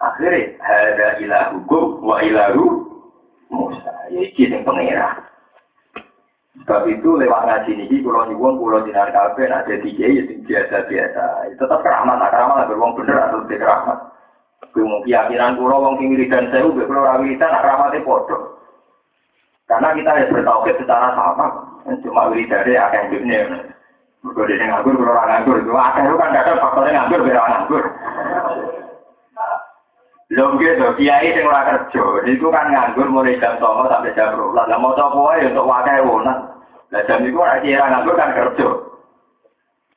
Akhirnya ada ilah hukum wa ilahu Musa. Ya iki sing pengira. Sebab itu lewat ngaji ini, pulau nyuwun, pulau dinar kafe, ada tiga ya biasa-biasa. Tetap keramat, tak keramat, lah beruang bener atau tidak keramat. Kumung keyakinan pulau wong sing dan saya, udah pulau rawiridan, nak keramatnya bodoh. Karena kita ya bertauhid secara sama, cuma wiridan dia akan hidupnya. Mereka dia nganggur, pulau orang nganggur. Itu kan ada faktornya nganggur, biar nganggur. Lho gitu, kiai sing ora kerja, itu kan nganggur mulai jam 09.00 sampai jam 12. Lah mau coba wae untuk wakai wonan. Lah jam itu ora kira nganggur kan kerja.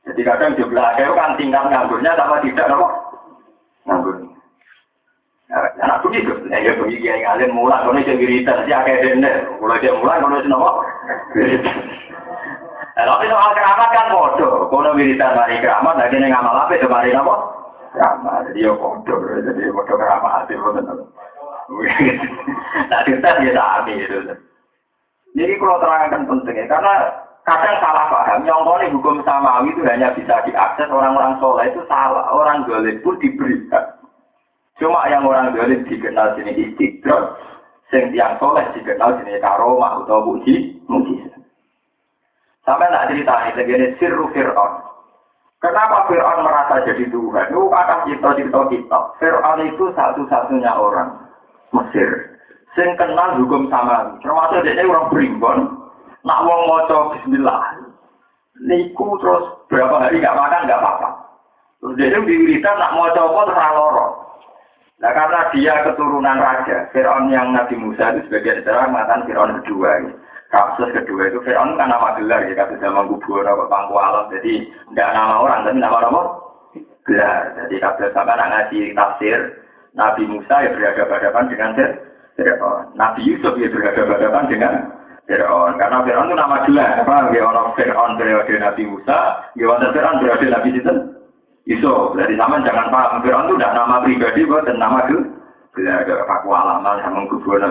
Jadi kadang jumlah akeh kan tingkat nganggurnya sama tidak nopo. Nganggur. Nah, begitu, ya ya bagi kiai ngalim mulai kono sing wiridan si akeh. Mulai dia mulai kono sing nopo. Tapi soal keramat kan bodoh. Kono wiridan mari keramat, lagi ngamal apa itu mari nopo? Ramah, jadi ya kodoh, jadi kodoh ramah hati. Nah cerita dia sami itu. Jadi kalau terangkan pentingnya, karena kadang salah paham. Yang hukum samawi itu hanya bisa diakses orang-orang soleh itu salah. Orang dolim pun diberikan. Cuma yang orang dolim dikenal sini istidrot, sing yang soleh dikenal sini karomah atau muji, muji. Sampai tak cerita ini, sirru fir'aun. Kenapa Fir'aun merasa jadi Tuhan? Itu kata cerita-cerita kita. Fir'aun itu satu-satunya orang Mesir. Sing kenal hukum sama. Termasuk dia orang berimbon. Nak wong moco bismillah. Niku terus berapa hari gak makan gak apa-apa. Terus dia itu diwiritan nak moco apa terang loro. Nah karena dia keturunan raja. Fir'aun yang Nabi Musa itu sebagai sejarah mengatakan Fir'aun kedua. Gitu. Kasus kedua itu Fir'aun kan nama gelar ya, kasus zaman kubur apa pangku alam. Jadi nggak nama orang, tapi nama apa? Gelar. Jadi kasus sama anak ngaji tafsir, Nabi Musa ya berhadapan dengan Fir'aun. Nabi Yusuf ya berhadapan dengan Fir'aun. Karena Fir'aun itu nama gelar. Apa? Ya orang Fir'aun periode Nabi Musa, ya orang Fir'aun periode Nabi Sinten. Yusuf. Jadi sama jangan paham. Fir'aun itu tidak nama pribadi, bukan nama gelar. Paku alaman sama kubur.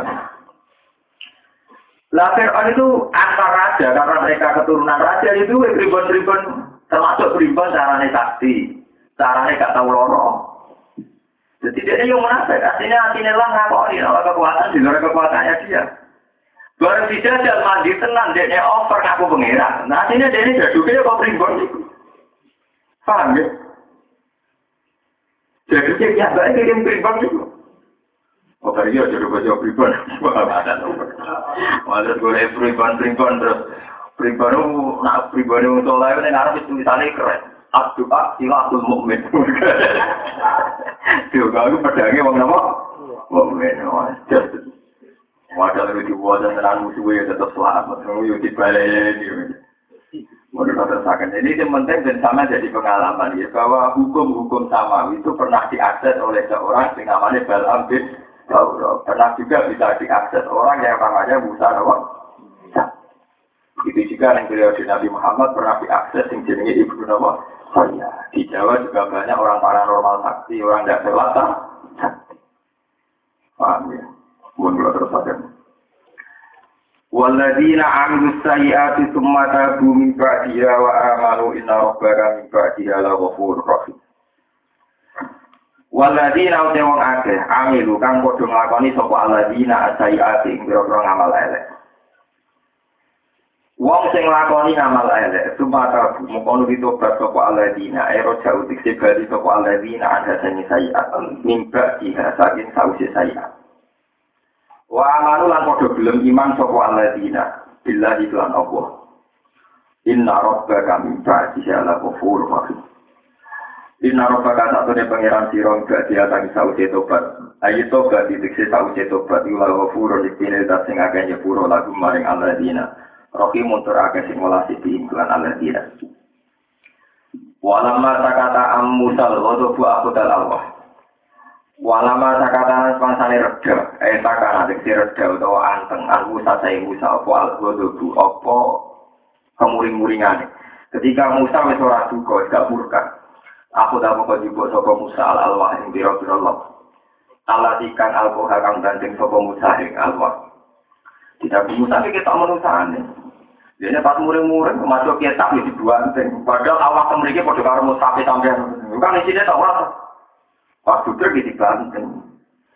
Lah Fir'aun itu antar raja karena mereka keturunan raja itu ribuan-ribuan termasuk ribuan caranya sakti, caranya gak tahu loro. Jadi dia yang menafik, artinya artinya lah ngakoni kalau kekuatan di luar kekuatannya dia. Baru dijajal mandi tenang, dia over ngaku pengiran. Nah artinya dia ini juga ya kok ribuan itu. Paham ya? Jadi dia biasa kirim ribuan itu. Oh, tadi ya jadi baca pribon, Malah gue pribon pribon terus pribon itu nak pribon itu soalnya ini ngarep itu tulisannya keren. Abdu'a silahul mu'min. Juga aku pedangnya bang nama mu'min. Wadah lebih dibuat dan musuhnya tetap selamat. Itu dibalik. Menurut tersangka. Jadi yang penting dan sama jadi pengalaman ya bahwa hukum-hukum sama itu pernah diakses oleh seorang yang namanya Balam bin Taurat. Pernah juga bisa diakses orang yang namanya Musa Nawa. Itu juga yang beliau di Nabi Muhammad pernah diakses yang jenisnya Ibnu Nawa. Oh ya, di Jawa juga banyak orang paranormal sakti, orang tidak selasa. Paham ya? Mohon terus saja. Waladina amilu sayyati summa tabu min ba'diha wa amanu inna rabbaka min ba'diha la ghafurur rahim. Waladina uti wong akeh amilu kang padha nglakoni sapa aladina asaiati ing pira ngamal elek. Wong sing nglakoni ngamal elek sumata mukono ditobat sapa aladina ero jauh dikse bali sapa aladina ada sing sayiat mimba diha saking sausi sayiat. Wa amanu lan padha gelem iman sapa aladina billahi lan Allah. Inna rabbaka min ba'diha la ghafurur rahim. Inna robbaka satune pangeran sira gak diatangi sausi tobat. Ayo tobat diteksi sausi tobat lawa furo dipine dat sing akeh nyepuro lagu maring alladzina. Roki muntur akeh sing welasi diimblan alladzina. Walama takata am musal ghadabu aku dal Allah. Walama takata pangsane reda, eh takana diksi reda utawa anteng an Musa sai Musa apa al ghadabu apa kemuring-muringane. Ketika Musa wis ora duka, gak murka. Aku tak mau juga sopo Musa al alwah yang biro biro Allah. Allah ikan alkoha kang gandeng sopo Musa yang alwah. Tidak Musa ini kita menusahane. Jadi pas muring-muring masuk kitab di dua Padahal awak mereka pada karo Musa sampai bukan isinya tak orang. Pas sudah di banteng.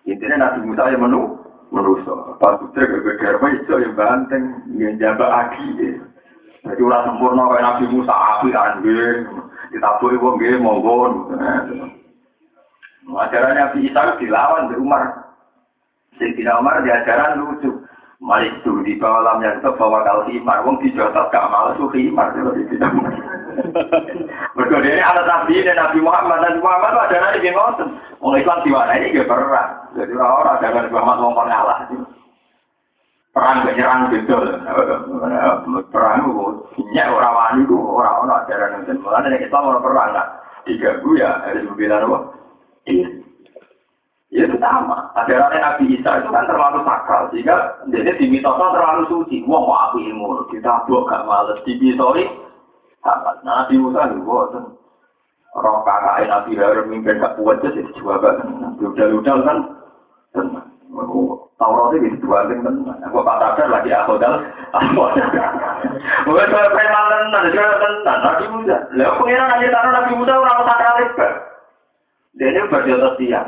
Intinya Nabi Musa yang menu merusak. Pas sudah gak apa itu yang banteng, yang jaga aki. Jadi orang sempurna kayak Nabi Musa api kan, ditabui wong nggih monggo. Ajaran Nabi Isa dilawan di Umar. Sayyidina Umar di ajaran lucu. Malik itu di bawah lamnya itu bawa kal himar. Wong dijotos gak malas tuh himar. Mereka ini anak Nabi dan Nabi Muhammad. Nabi Muhammad itu ajaran ini ngotot. Wong Islam ini gak perang. Jadi orang-orang Nabi Muhammad mau ngalah. Perang penyerang gitu perang itu punya orang wani itu orang orang ajaran yang malah dari kita orang perang nggak diganggu ya harus membela apa iya ya sama ajaran Nabi Isa itu kan terlalu sakral sehingga jadi di mitosnya terlalu suci wah mau aku ilmu kita buat gak males di mitosnya sama Nabi Musa buat orang kakak Nabi Harun mimpin gak kuat jadi juga kan udah-udah kan Taurat itu dua tenan. Aku Pak Sadar lagi aku dal. Bukan saya preman tenan, saya tenan. Nabi Musa. Lalu pengiran aja tanah Nabi Musa orang sakral itu. Dan ini berjodoh dia.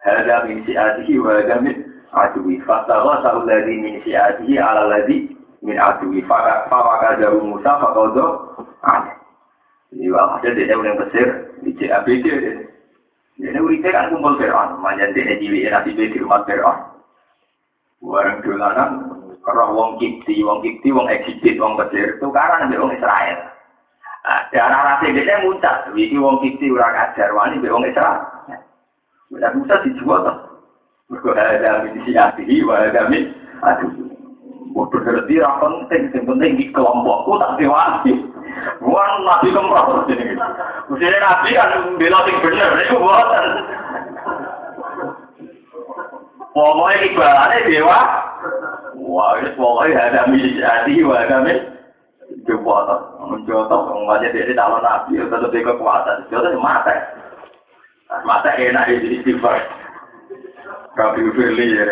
Harga min si'atihi wa harga min aduwi. Fastawa sa'ul ladhi min si'atihi ala ladhi min aduwi. Fawaka jauh Musa, fakodo aneh. Jadi walhasil dia yang besar di CABD. Ini urite kan kumpul Fir'aun, manjan dia cilik nabi di rumah Fir'aun. Warang dolanan, karena wong kipti, wong kipti, wong Egypt, wong Mesir, tukaran ambil wong Israel. Nah, darah rasi dia muncul, wiki wong kipti ora kajar, wani ambil wong Israel. Musa dijual tuh. Ada misi hati, ada misi, aduh, bodoh ngerti, penting, yang penting di kelompokku tak dewasi. Bukan nabi kemrot ini. Mestinya nabi kan bela sing bener, itu buatan. Pokoknya ibaratnya dewa. Wah, ini pokoknya ada misi hati, ada misi. Jembatan, menjotok, ngomongnya dia calon nabi, tetap dia kekuatan. Jodoh mata. Mata enak jadi istighfar. Rabi Firly ya,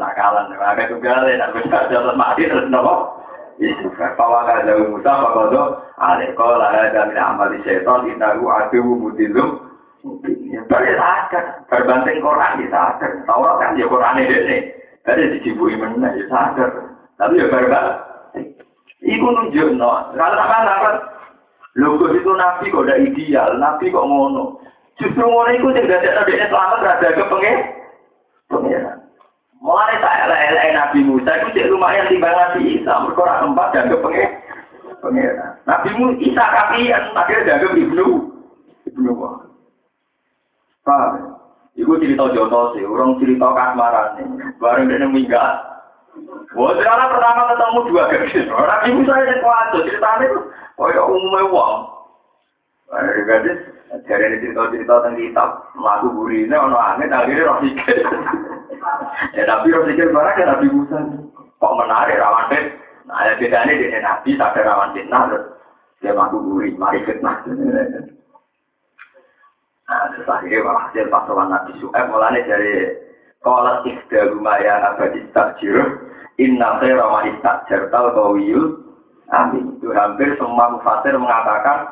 nakalan, agak tunggal, nak bisa jalan mati terus nopo. Istighfar, bahwa ada Musa, bahwa ada Aleko, ada min amali setan, inahu adu mutilum. Ya, balik sadar, berbanding Quran ya sadar. Taurat kan ya Quran ini, ada dicibui mana ya sadar. Tapi ya berbanding. Iku nunjuk no, kalau sama dapat logo itu nabi kok udah ideal, nabi kok ngono. Justru ngono iku sing dadi nabi selamat rada kepengen. Pengiran. Mulai saya elek Nabi Musa itu cek lumayan timbang Nabi Isa, mereka orang tempat kepengen. Pengiran. Nabi Musa Isa kapian, akhirnya jaga ibnu. Ibnu wah. Paham? Iku cerita jono sih, orang cerita kasmaran nih. Bareng dia minggat. Wah, sekarang pertama ketemu dua gadis. Nabi Musa yang kuat, ceritanya oh ya umumnya wong. Ada gadis, ini cerita-cerita tentang kitab, melaku burine, ono angin, akhirnya roh. Ya Nabi roh sikit barang ya Nabi Musa. Kok menarik rawan fit? Nah, ada bedanya dengan Nabi, sadar rawan fitnah, terus dia melaku buri, mari fitnah. Nah, terus akhirnya malah hasil pasangan Nabi Su'eb, mulanya dari Kolat ikhda lumayan abadi takjir, inna khaira wa istakjir tau tawiyul, amin. Itu hampir semua mufasir mengatakan,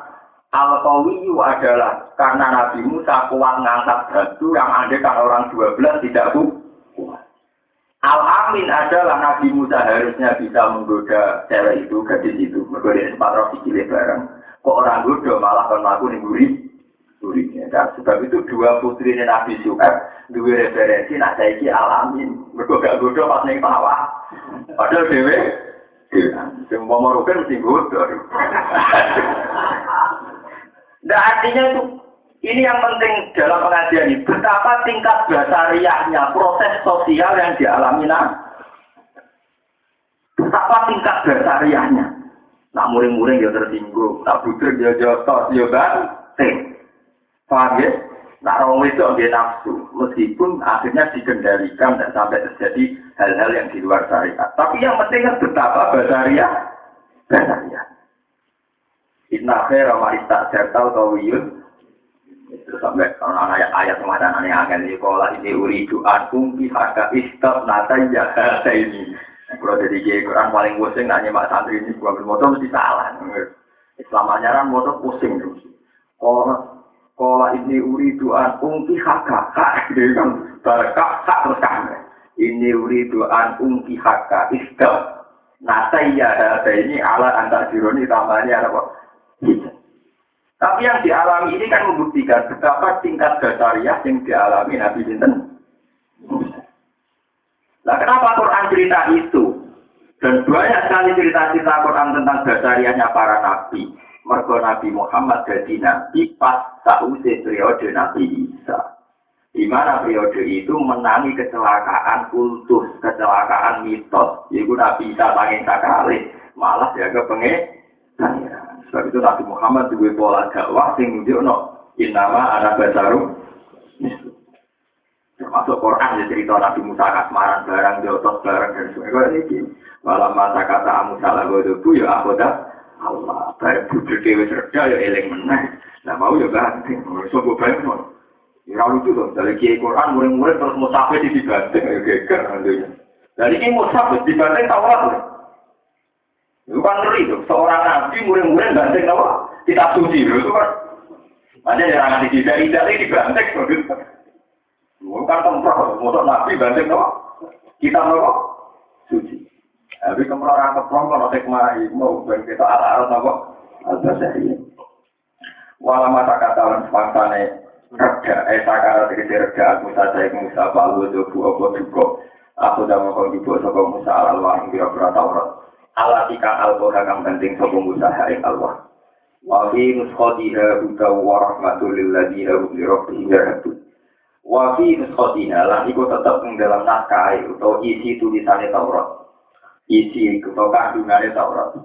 Al-Qawiyu adalah karena Nabi Musa kuat ngangkat batu yang ada kan orang 12 tidak kuat. Al-Amin adalah Nabi Musa harusnya bisa menggoda cewek itu, gadis itu, menggoda sempat roh dikilih bareng. Kok orang goda malah kan aku nih gurih, gurihnya. Sebab itu dua putri Nabi Su'eb, dua referensi, nak saiki Al-Amin. Mereka gak goda pas nih tawa. Padahal dewe, yang mau merupakan mesti goda. Nah artinya itu ini yang penting dalam pengajian ini. Betapa tingkat basariahnya proses sosial yang dialami nah. Betapa tingkat basariahnya. Nak muring-muring dia tersinggung, nak butir dia jotos, dia banting. Paham ya? Nak orang itu dia nafsu, meskipun akhirnya dikendalikan dan sampai terjadi hal-hal yang di luar syariat. Tapi yang penting kan betapa basariah, basariah. Inna khaira ma istajartal kawiyun. Sampai kalau ayat ayat kemarin aneh angin di sekolah ini uridu ankum pihaka istab nata jakarta ini. Kalau jadi kiai Quran paling pusing nanya mak santri ini gua bermotor mesti salah. Islam ajaran motor pusing terus. Kalau kalau ini uridu ankum pihaka kak dia kan berkak kak terus kan. Ini uridu ankum pihaka istab nata jakarta ini ala antar jironi tambahnya apa? Tapi yang dialami ini kan membuktikan betapa tingkat dasariah yang dialami Nabi Sinten. Nah kenapa Quran cerita itu? Dan banyak sekali cerita-cerita Quran tentang dasariahnya para nabi. Mergo Nabi Muhammad jadi nabi pas sausai periode Nabi Isa. Di mana periode itu menangi kecelakaan kultus, kecelakaan mitos. Ibu Nabi Isa tangin sakali, malah jaga pengen. Sebab itu Nabi Muhammad juga pola dakwah sing nunjukno innama anak basaru termasuk Quran ya cerita Nabi Musa kasmaran barang jotos barang dan sebagainya. Ini malam masa kata Musa lagu itu ya aku dah Allah. Barang bujuk dewi serda ya eling menang nah mau ya ganti sobo bayang Ya lucu dong, dari kiai Quran murid-murid terus musafir di dibanting, ya geger nantinya. Dari ini musafir dibanting Taurat. Itu kan ngeri tuh, seorang nabi murid-murid banting apa? Kitab suci itu kan. Makanya jangan tidak-tidak ini dibanting. Bukan tempat, untuk nabi banting apa? Kitab apa? Suci. Tapi kemudian orang keprong kalau saya mau ben kita arah-arah apa? Al-Basari. Walau mata kata orang sepaksane reda, eh sakara tegesi reda, Musa saya Musa balu jobu apa juga. Aku dah mau kau sopo Musa al Allah yang kira-kira. Allah tika al-Qur'an kang penting sopo Musa haing Allah. Wa fi nuskhatiha hudaw wa rahmatul lil ladina hum li rabbihim yarhabun. Wa fi nuskhatiha lan iku tetep ing dalam naskah utawa isi tulisannya Taurat. Isi utawa kandungane Taurat.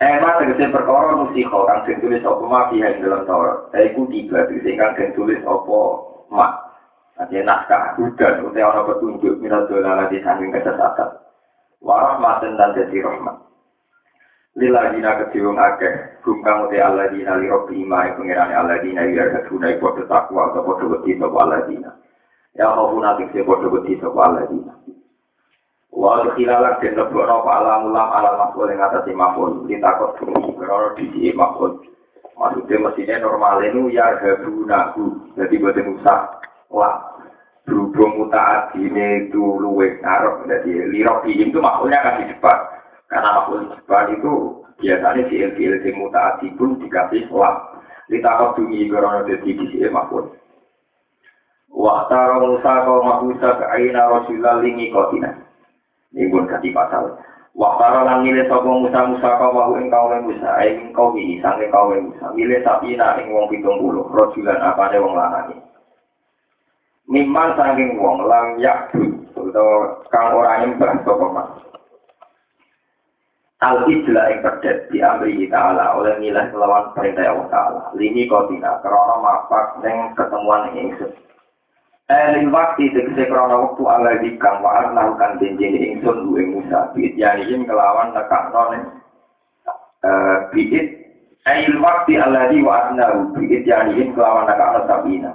Ema tegese perkara musiko kang sing tulis apa ma fiha ing dalam Taurat. Iku tiga tegese kang sing tulis apa ma. Nanti naskah hudan utawa ana petunjuk minat dolala di samping kesesatan. Warahmatan dan jadi rahmat. Lila dina keciwung akeh, gumkang uti Allah dina li robi ima yang pengirani Allah dina biar keduna iku takwa atau podo beti sopa Allah dina. Ya maupun nanti se podo beti sopa Allah dina. Wa khilalak den lebokno pa alam ulam alam makhluk yang atas makhluk ditakut bumi krono di makhluk. Maksudnya mestinya normal itu ya gabunahu. Jadi buat usah lah. Berhubung ini itu luwe ngarep. Jadi lirok itu makhluknya akan di depan. Karena makhluk di depan itu biasanya si ilfil si mutaat pun dikasih lah. Ditakut bumi krono jadi di makhluk. Wa Musa kau Musa ke aina Rasulullah lingi kotina. Ini pun ganti pasal. Waktara lan milih sapa Musa Musa kau wahu ing kaum Musa ing kau iki sange kaum Musa milih sapina ing wong 70 rojulan apane wong lanang Mimman saking wong lam yakdu utawa kang ora nyembah sapa mas. Al ijla ing pedet di ta'ala oleh milih melawan perintah Allah ta'ala. Lini kau tidak, karena mapak neng ketemuan ingsun. Elin waktu tegese krono waktu ala dikang wa'at melakukan janji ingsun gue Musa biit yanihim kelawan nekakno biit Elin waktu ala di wa'at nahu biit yanihim kelawan nekakno sabina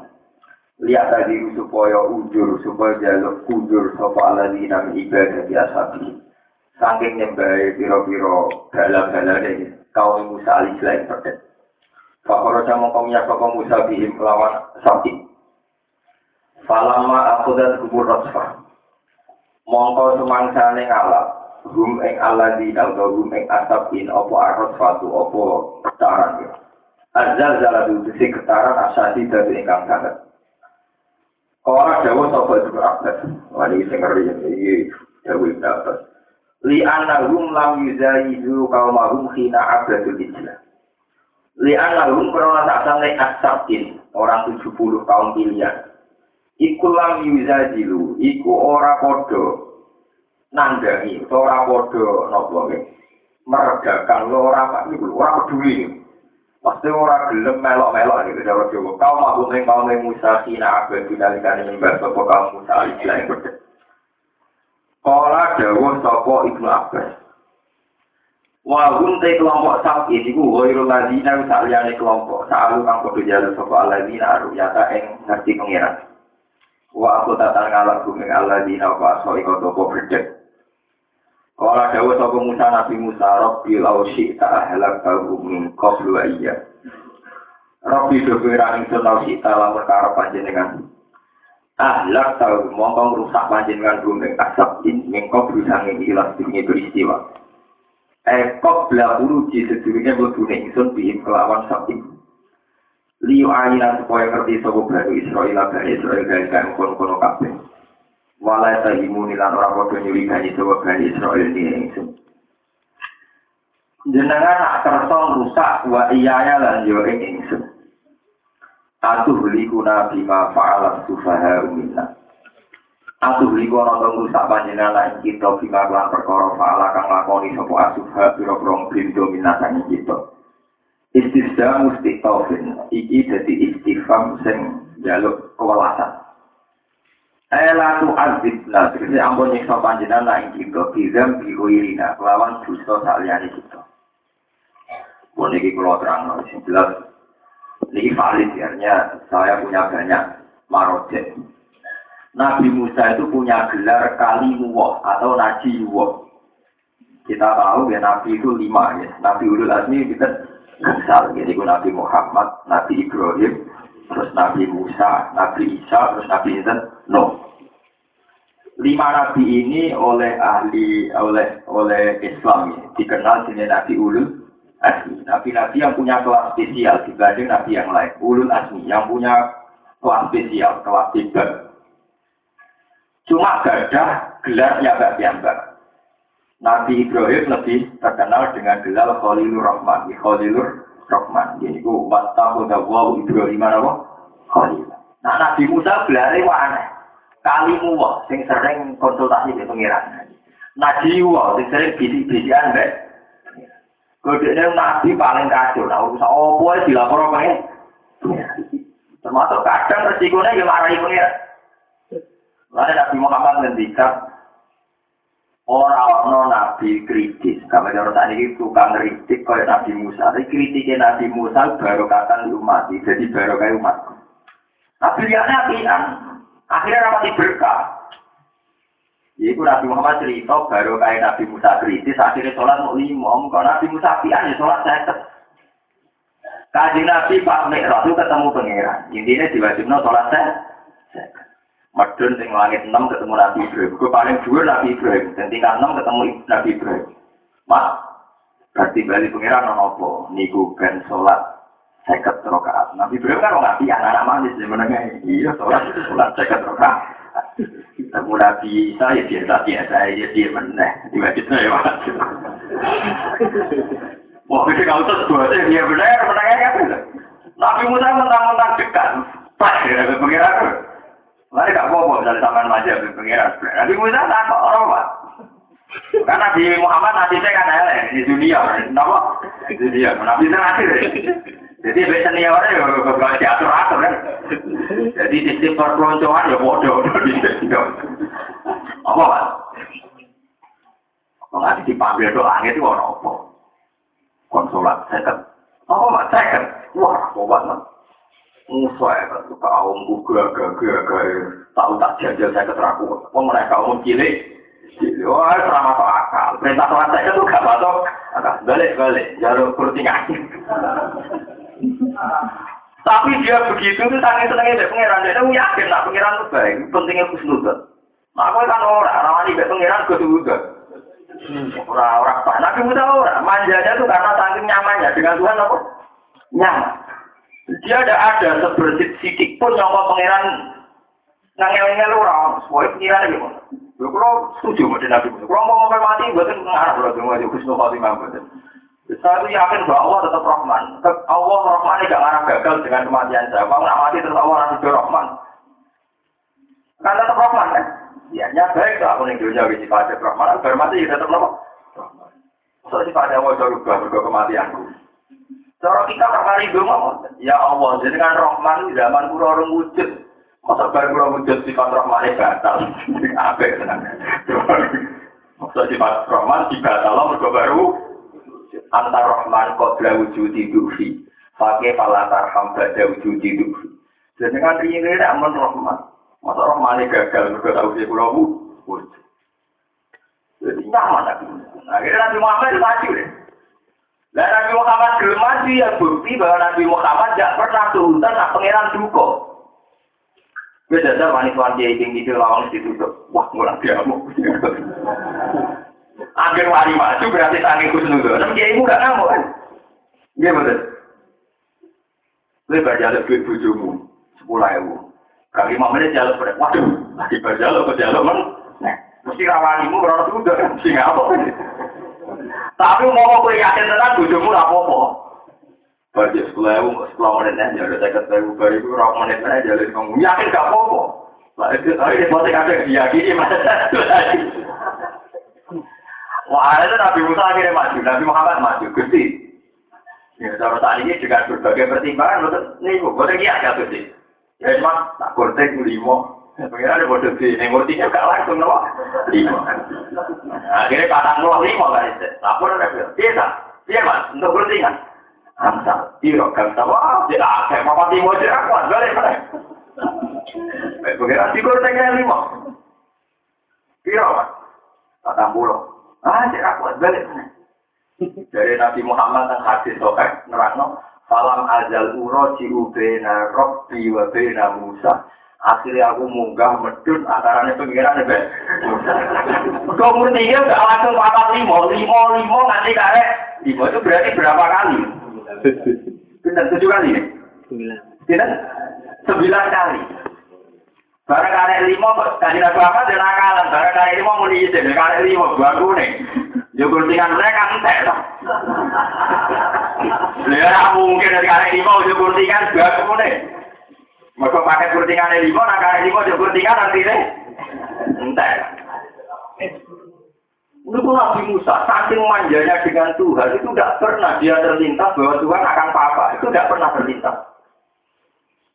Lihat tadi supaya ujur, supaya jaluk ujur sopa ala di nami ibadah di asabi Saking nyembah biro-biro dalam-dalam kaum Musa alislah yang perdet Fakoro sama kaum ya Musa bihim kelawan sabi Falama aku dan kubur rosfa. Mongko semangsane ngalap. Hum ing aladi atau hum ing asapin opo arros fatu opo ketaran ya. Azal zaladu ketaran asasi dari ingkang sangat. Kora jawa sopo itu berakhir. Wani sing ngeri ini jawa berakhir. Li anahum lam yuzayidu kaumahum khina abadul ijlah. Li anahum karena tak sampai asapin orang 70 kaum pilihan. Iku lam yuzajilu iku ora padha nandhangi ora padha napa meredakan lo ora iku ora peduli pasti ora gelem melok-melok iki cara Jawa. Kau mau ning mau ning Musa kina abe dinalikane nyembah sapa kaum Musa iki Kala dawuh sapa Ibnu Abbas? Wahum te kelompok sapi iku ghairul ladina saliyane kelompok. Saalu kang padha jalu sapa aladina aruyata ing ngerti pengiran. Wa aku tatan ngalak bumi Allah di nawa so iko toko berdek. Kala dawa sapa Musa Nabi Musa Rabbi lau syi'ta ahlak tahu min qablu iya. Rabbi doberan ingsun lau syi'ta lamun karep panjenengan. Ahlak tahu mongko rusak panjenengan bumi asap in min qablu sanging ilas dunia peristiwa. Ekop bela uruji sedurunge mlebune ingsun bihim kelawan sabit liu ayat supaya ngerti Israel bani Israel dan kan kono kono kabeh walai tahimu nilan orang bodoh nyuri gani sopo bani Israel ini ingsun jenengan nak kerso rusak wa iyaya lan yo ing ingsun atuh likuna bima fa'alat sufaha minna atuh liku ana rusak panjenengan lan kita bima lan perkara fa'ala kang lakoni sopo asufa pira-pira blindo minna kita Istisda mesti taufin. Iki jadi istifam sing jaluk kewalasan. Ela tu azibna, terus ampun nyiksa panjenengan lain kita, bizam bihuirina, kelawan dosa saliyane kita. Pun ini kalau terang, jelas, ini valid ya, saya punya banyak Marojek. Nabi Musa itu punya gelar Kalimuwah atau Najiwah. Kita tahu ya Nabi itu lima ya. Nabi Ulul Azmi kita besar. Jadi Nabi Muhammad, Nabi Ibrahim, terus Nabi Musa, Nabi Isa, terus Nabi Insan, no. Lima nabi ini oleh ahli oleh oleh Islam ya, dikenal sebagai Nabi Ulul Azmi. Nabi-nabi yang punya kelas spesial dibanding nabi yang lain. Ulul Azmi yang punya kelas spesial, kelas tiga. Cuma gadah gelarnya gak biasa. Nabi Ibrahim lebih terkenal dengan gelar Khalilur Rahman. Khalilur Rahman. Jadi ku wattahu dawu Ibrahim apa? Khalil. Nah Nabi Musa gelarnya wah aneh. Kalimu wah, sing sering konsultasi di pengiran. Nabi wah, sing sering bisik-bisikan mbak. Kodenya Nabi paling kacau. Nah urusan apa ya dilapor apa ya? Termasuk kadang resikonya yang marahi pengiran. Lalu Nabi Muhammad ngendikan orang nabi kritis. Kami orang tadi itu tukang kritik kayak Nabi Musa. Tapi Nabi Musa baru kata umat. Jadi baru kayak umat. Tapi dia nabi akhirnya rapat berkah. Iku Nabi Muhammad cerita baru kayak Nabi Musa kritis akhirnya sholat mau lima. Kalau Nabi Musa pian ya sholat saya Kaji Nabi Pak Mi'raj itu ketemu pangeran. Intinya diwajibnya sholat saya. Medun sing langit 6 ketemu Nabi Ibrahim. Gue paling dhuwur Nabi Ibrahim. Dan tingkat 6 ketemu Nabi Ibrahim. Mas, berarti balik pangeran ono apa? Niku ben sholat seket rokaat. Nabi Ibrahim kan nggak pian anak manis menengah. Iya, sholat itu sholat seket rokaat. Ketemu Nabi Isa ya biasa biasa ya dia meneh. Diwajibnya ya mas. Wah, itu kalau terus dua dia benar menengah kan? Nabi Musa mentang-mentang dekat. Pas ya, pangeran Lalu gak apa-apa misalnya sampean manja di pengiran. Nabi Musa tak kok orang pak. Karena di Muhammad nasibnya kan elek di dunia, kenapa? Di dunia, nabi itu nasib. Jadi biasanya senior ya kalau diatur atur kan. Jadi sistem perpeloncoan ya bodoh Apa pak? Kalau di pabrik doa itu orang apa? Konsulat second. Apa pak second? Wah, apa banget. Musa ya kan, kaum gugah gagah gagah tahu tak jajal saya keteraku. Oh mereka umum cilik, wah selama masuk akal. Perintah sholat saya itu gak masuk. Balik balik, jalur kurtingan. Tapi dia begitu itu sangat senangnya dari pangeran. Dia itu yakin nak pangeran itu baik. Pentingnya khusnudan. Nah aku kan orang, ramani dari pangeran gue juga. Orang-orang apa? Nabi Musa orang. Manjanya itu karena saking nyamannya dengan Tuhan apa? Nyaman. Dia tidak ada sebersih sidik pun yang mau pangeran ngangel-ngel orang, semua pengiran gitu. Lho kalau setuju sama Nabi Musa. Kalau mau ngomong mati, ngarap loh, gue mau Husnul Khotimah gue. Saya itu yakin bahwa Allah tetap Rahman. Allah Rahman gak ngarap gagal dengan kematian saya. Mau nggak mati terus Allah nanti Rahman. Kan tetap Rahman kan? Ya, ya baik lah aku nih dunia wisi pada Rahman. Agar mati ya tetap? Rahman. So sifatnya mau coba berubah kematianku. Cara kita kali ngomong, ya Allah, jadi kan Rahman di zaman kurang wujud. Masa baru kurang wujud sifat Rahman batal. Apa ya Masa sifat Rahman dibatal mereka baru antar Rahman kodra wujud dufi. Pakai palatar hamba ada wujud dufi. Jadi kan ini aman Rahman. Masa Rahman gagal mereka tahu sih kurang wujud. Jadi nyaman. Akhirnya Nabi Muhammad maju deh. Dan Nabi Muhammad belum maju ya bukti bahwa Nabi Muhammad tidak pernah turun nak pangeran duko. Gue jajal manis-manis dia ingin gitu lawan ditutup. Wah, mulai diamuk. Akhir wali maju berarti tangi kusnudon. Tapi dia ibu gak ngamuk kan? Iya betul. Gue berjalan duit bujumu. Sepuluh ribu. Kali lima menit jalan pada. Waduh, lagi berjalan ke jalan men. Nah, mesti rawanimu berapa sudah. Mesti ngapa kan? Tapi mau kowe yakin tenan bojomu ora apa-apa. Bagi sekolah ewu, sekolah menit aja, ada saya kata ewu, baru itu rok menit aja, jadi kamu yakin gak apa-apa. Itu, ini masih ada diyakini, mas. Wah, itu Nabi Musa akhirnya maju, Nabi Muhammad maju, Gusti. Ya, cara saat ini juga berbagai pertimbangan, betul, nih, boleh iya ya, Gusti. Ya, cuma, tak kurtek, limo, Pengen ada bodoh di emotinya gak langsung loh. Lima. Akhirnya kata nol lima kan itu. Lapor ada biasa. Iya mas, untuk bertingan. Amsal, tiro, kan tahu. Ah, tidak ada. Papa timo tidak kuat, balik balik. Pengiran di kota yang lima. Piro pak? Patang puluh. Ah, cek aku balik. Dari Nabi Muhammad yang hadis sokai nerangno, falam azal uro ciubena robbi wa bena Musa. Akhirnya aku munggah medun antaranya pengiran ya, Kau umur tiga gak langsung papat limo, limo limo nanti karek. Limo itu berarti berapa kali? Benar tujuh kali ya? Sembilan. Sembilan kali. Barang karek limo tadi Nabi Muhammad dan akalan. Barang karek limo mau diizin, karek limo baru nih. Ya kurtingan mereka entek toh. Ya mungkin dari karek limo ya kurtingan baru nih. Mereka pakai kurtingan lima, nah karek limo ya kurtingan nanti nih. Entek. Itu Nabi Musa, saking manjanya dengan Tuhan, itu tidak pernah dia terlintas bahwa Tuhan akan apa-apa. Itu tidak pernah terlintas.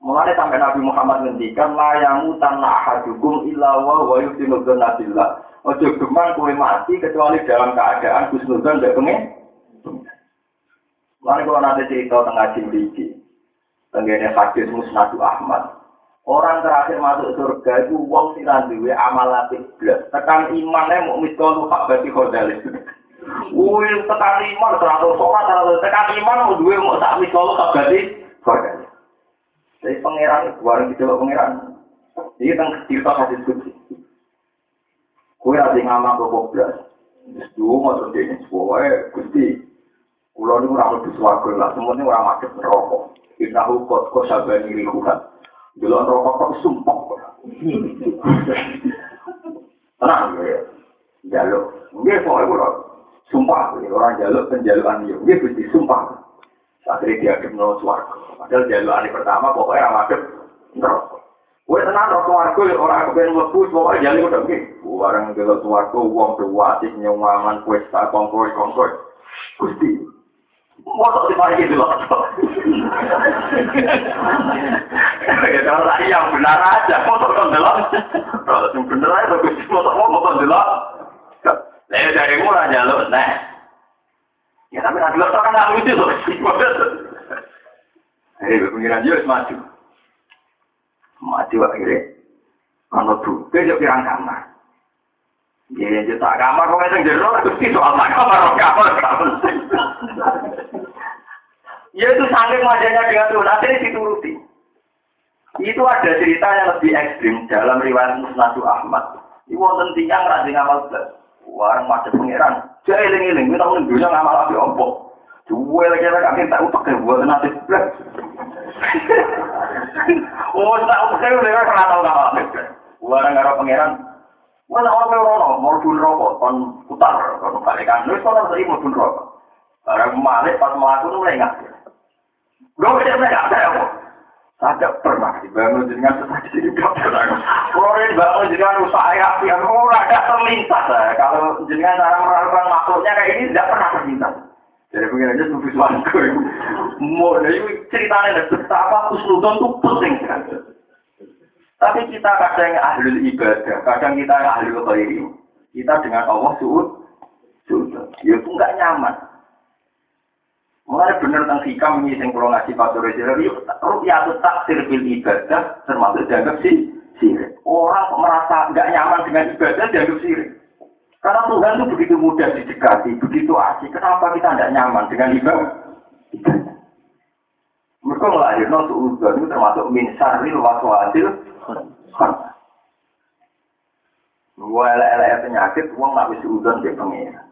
Mulai sampai Nabi Muhammad ngendikan layamu tanah ahadukum illa wa wa yusinudun nabillah. Ojo gemang kue mati kecuali dalam keadaan kusnudun tidak pengen. Mulai kalau nanti cerita tengah cimriki. Tenggene hadis musnadu Ahmad. Orang terakhir masuk surga itu wong sing duwe amal apik blas. Tekan imane mau miskol hak bati khodalis. Wih, tekan iman teratur sholat, tekan iman mau duwe mau sak miskol hak bati khodalis. Jadi pangeran bareng gitu pangeran. Ini tentang cerita hadis kudsi. Kue rasa ngamak ke kobras. Dua mau terjadi sebuah gusti. Kulo ini orang lebih suarga lah. Semuanya orang macet merokok. Kita hukot kok sabar diri Tuhan. Dulu rokok kok sumpah. Tenang ya. Jaluk. Dia soalnya kulo. Sumpah. Orang jaluk penjaluan dia. Dia gusti sumpah. Akhirnya dia kenal suarga. Padahal jalur hari pertama pokoknya ramadhan neraka. Kue tenang rokok suarga ya orang kepengen lebu pokoknya jalur udah gini. Barang jalur suarga uang berwasik nyawaman pesta kongkoi kongkoi. Gusti. Mosok di pagi itu loh. Ya kalau tadi yang benar aja, mosok kan delok. Kalau yang benar aja, gusti mosok mau mosok delok. Saya dari murah jalur, nah. Ya tapi nanti lo kan nggak lucu loh. Hei, pengiran juga maju. Maju akhirnya. Kalau tuh, dia pirang kamar. Ya, ya, tak kamar, kok yang jero, terus soal tak kamar, kamar, kamar. Ya itu saking wajahnya dengan Tuhan, akhirnya dituruti. Itu ada cerita yang lebih ekstrim dalam riwayat Musnadu Ahmad. Ini wonten tiang rajin amal belas. Warang macet pangeran. Jadi eling-eling, kita ngomong dunia ngamal api opo. Dua lagi lagi kami tak utak ya buat nanti. Oh, tak utak ya udah kena tahu ngamal api. Warang ngara pangeran. Mana orang merono, mau pun rokok, kon putar, kon balikan. Nulis kon harus mau pun rokok. Barang malik pas melaku nu mulai nggak. Gue tidak nggak ada Tidak pernah dibangun dengan sesuatu di pernah. Kalau dibangun dengan usaha api, yang orang ada terlintas. Kalau dengan cara melakukan makhluknya kayak ini tidak pernah terlintas. Jadi pengen aja tuh visualku. Mau dari ceritanya betapa usnudon itu penting sekali. Tapi kita kadang ahli ibadah, kadang kita ahli khairi. Kita dengan Allah suud, suud. Ya itu nggak nyaman. Mulai benar tentang hikam ini yang kalau ngasih Sore Sirari, rupiah itu taksir bil ibadah termasuk dianggap sih sirik. Orang merasa nggak nyaman dengan ibadah dianggap sirik. Karena Tuhan itu begitu mudah didekati, begitu asik. Kenapa kita tidak nyaman dengan ibadah? Mereka melahirkan suudon itu termasuk min syarril waswasil Gua elek penyakit, uang nggak bisa udon dia pengira.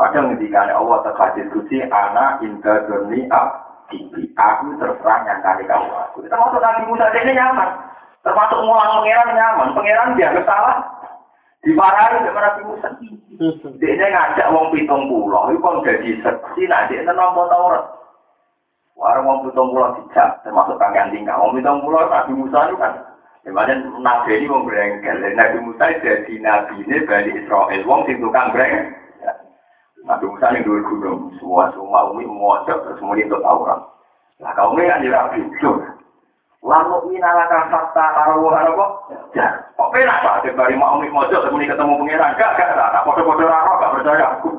Padahal ngendikan Allah terkasih suci anak indah doni abdi. Aku terserah nyangkani kamu aku. Termasuk Nabi Musa ini nyaman. Termasuk ngulang pangeran nyaman. Pangeran dia salah. Dimarahi sama Nabi Musa. Dia ngajak wong pitung pulau. Itu kan jadi seksi. Nah dia nampak Taurat. Warung wong pitung pulau dijak. Termasuk kangkang tinggal. Wong pitung pulau Nabi Musa itu kan. Di mana Nabi ini wong berengkel. Nabi Musa jadi Nabi ini Bani Israel. Wong sing tukang berengkel. Nabi Musa yang dua gunung, semua semua umi mojok terus kemudian itu Taurat. Nah kaum ini kan itu. Lalu minalaka fakta karo apa? Ya, kok penak pak? Dari mau umi mojok kemudian ketemu pangeran, gak gak gak, tak foto-foto raro, gak percaya aku.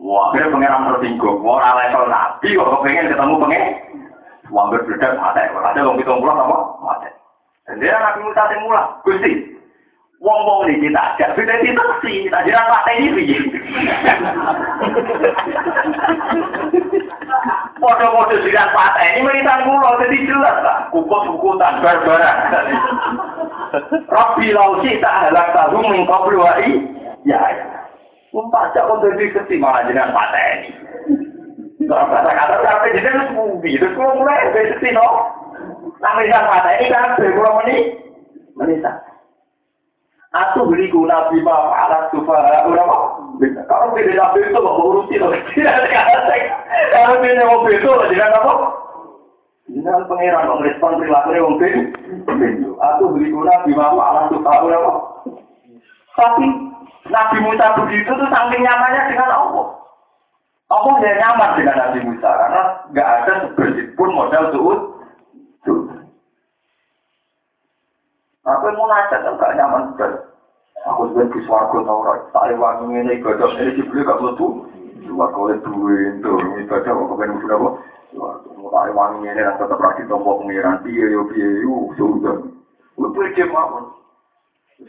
Wah, akhirnya pangeran tersinggung. Wah, orang level nabi kok pengen ketemu pangeran. Wah, berbeda mati. Ada orang hitung pulau apa? Mati. Dia Nabi Musa yang mulang, Gusti, wong-wong ini kita ajak, beda itu sih, tak jiran pak ini piye. Foto-foto jiran pak ini menitan pulau, jadi jelas lah, kukut-kukutan, barbaran. Rabbi lausi tak halak tahu mengkau ya ya. Umpak cak kok jadi keti malah jenengan pateni. Kalau kata-kata sampai jenengan sepubi, terus kalau mulai keti no. Nah misal pateni kan, kalau meni, menisa. Aku beli guna bima alat udah kok. Kalau pilih nabi itu mau urusi loh. Kalau pilih mobil itu, jangan apa? Jangan pangeran dong, respon perilaku yang mungkin. Aku beli guna bima alat udah kok. Tapi Nabi Musa begitu tuh saking nyamannya dengan Allah. Allah ya nyaman dengan Nabi Musa karena nggak ada sebersih pun modal suud. Aku mau nanya kan gak nyaman sekali. Aku sebenarnya di suarga tau rai. Tak lewat ini ibadah ini dibeli gak meletu. Suarga oleh duit itu ibadah kok kepengen udah apa? Suarga mau tak lewat ini dan tetap lagi tombol pengiran dia yo dia yo sudah. Dia mau.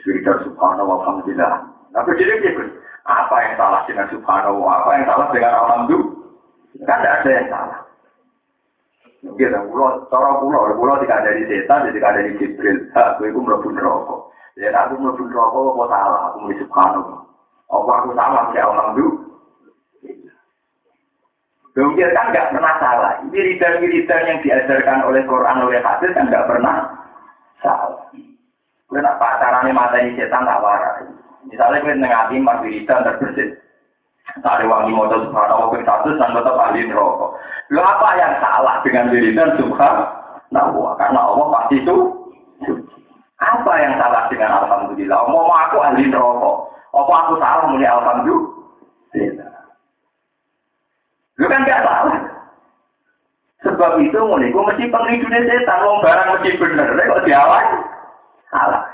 Suridah subhanahu wa ta'ala. Nah, berdiri dia apa yang salah dengan subhanahu wa apa yang salah dengan alhamdulillah? Kan tidak ada yang salah. Mungkin pulau, cara pulau, pulau tidak ada di setan, tidak ada di jibril. Aku itu melebu neraka. Ya, aku melebu neraka, apa salah? Aku melebu subhanahu. Apa aku salah? Ya, alhamdulillah. Mungkin kan nggak pernah salah. Wiridan-wiridan yang diajarkan oleh Quran, oleh hadis kan nggak pernah salah. Karena pacarannya mata setan tak waras. Misalnya kita nengati empat wiridan terbersih. Ada wangi motor subhanallah ping satu dan tetap ahli neraka. Lo apa yang salah dengan wiridan subhanallah? Karena Allah pasti itu apa yang salah dengan alhamdulillah? Mau aku ahli neraka. Apa aku salah muni alhamdulillah? Lu kan gak salah. Sebab itu muni, gue mesti penghidupan setan, mau barang mesti bener, kok diawal? Salah.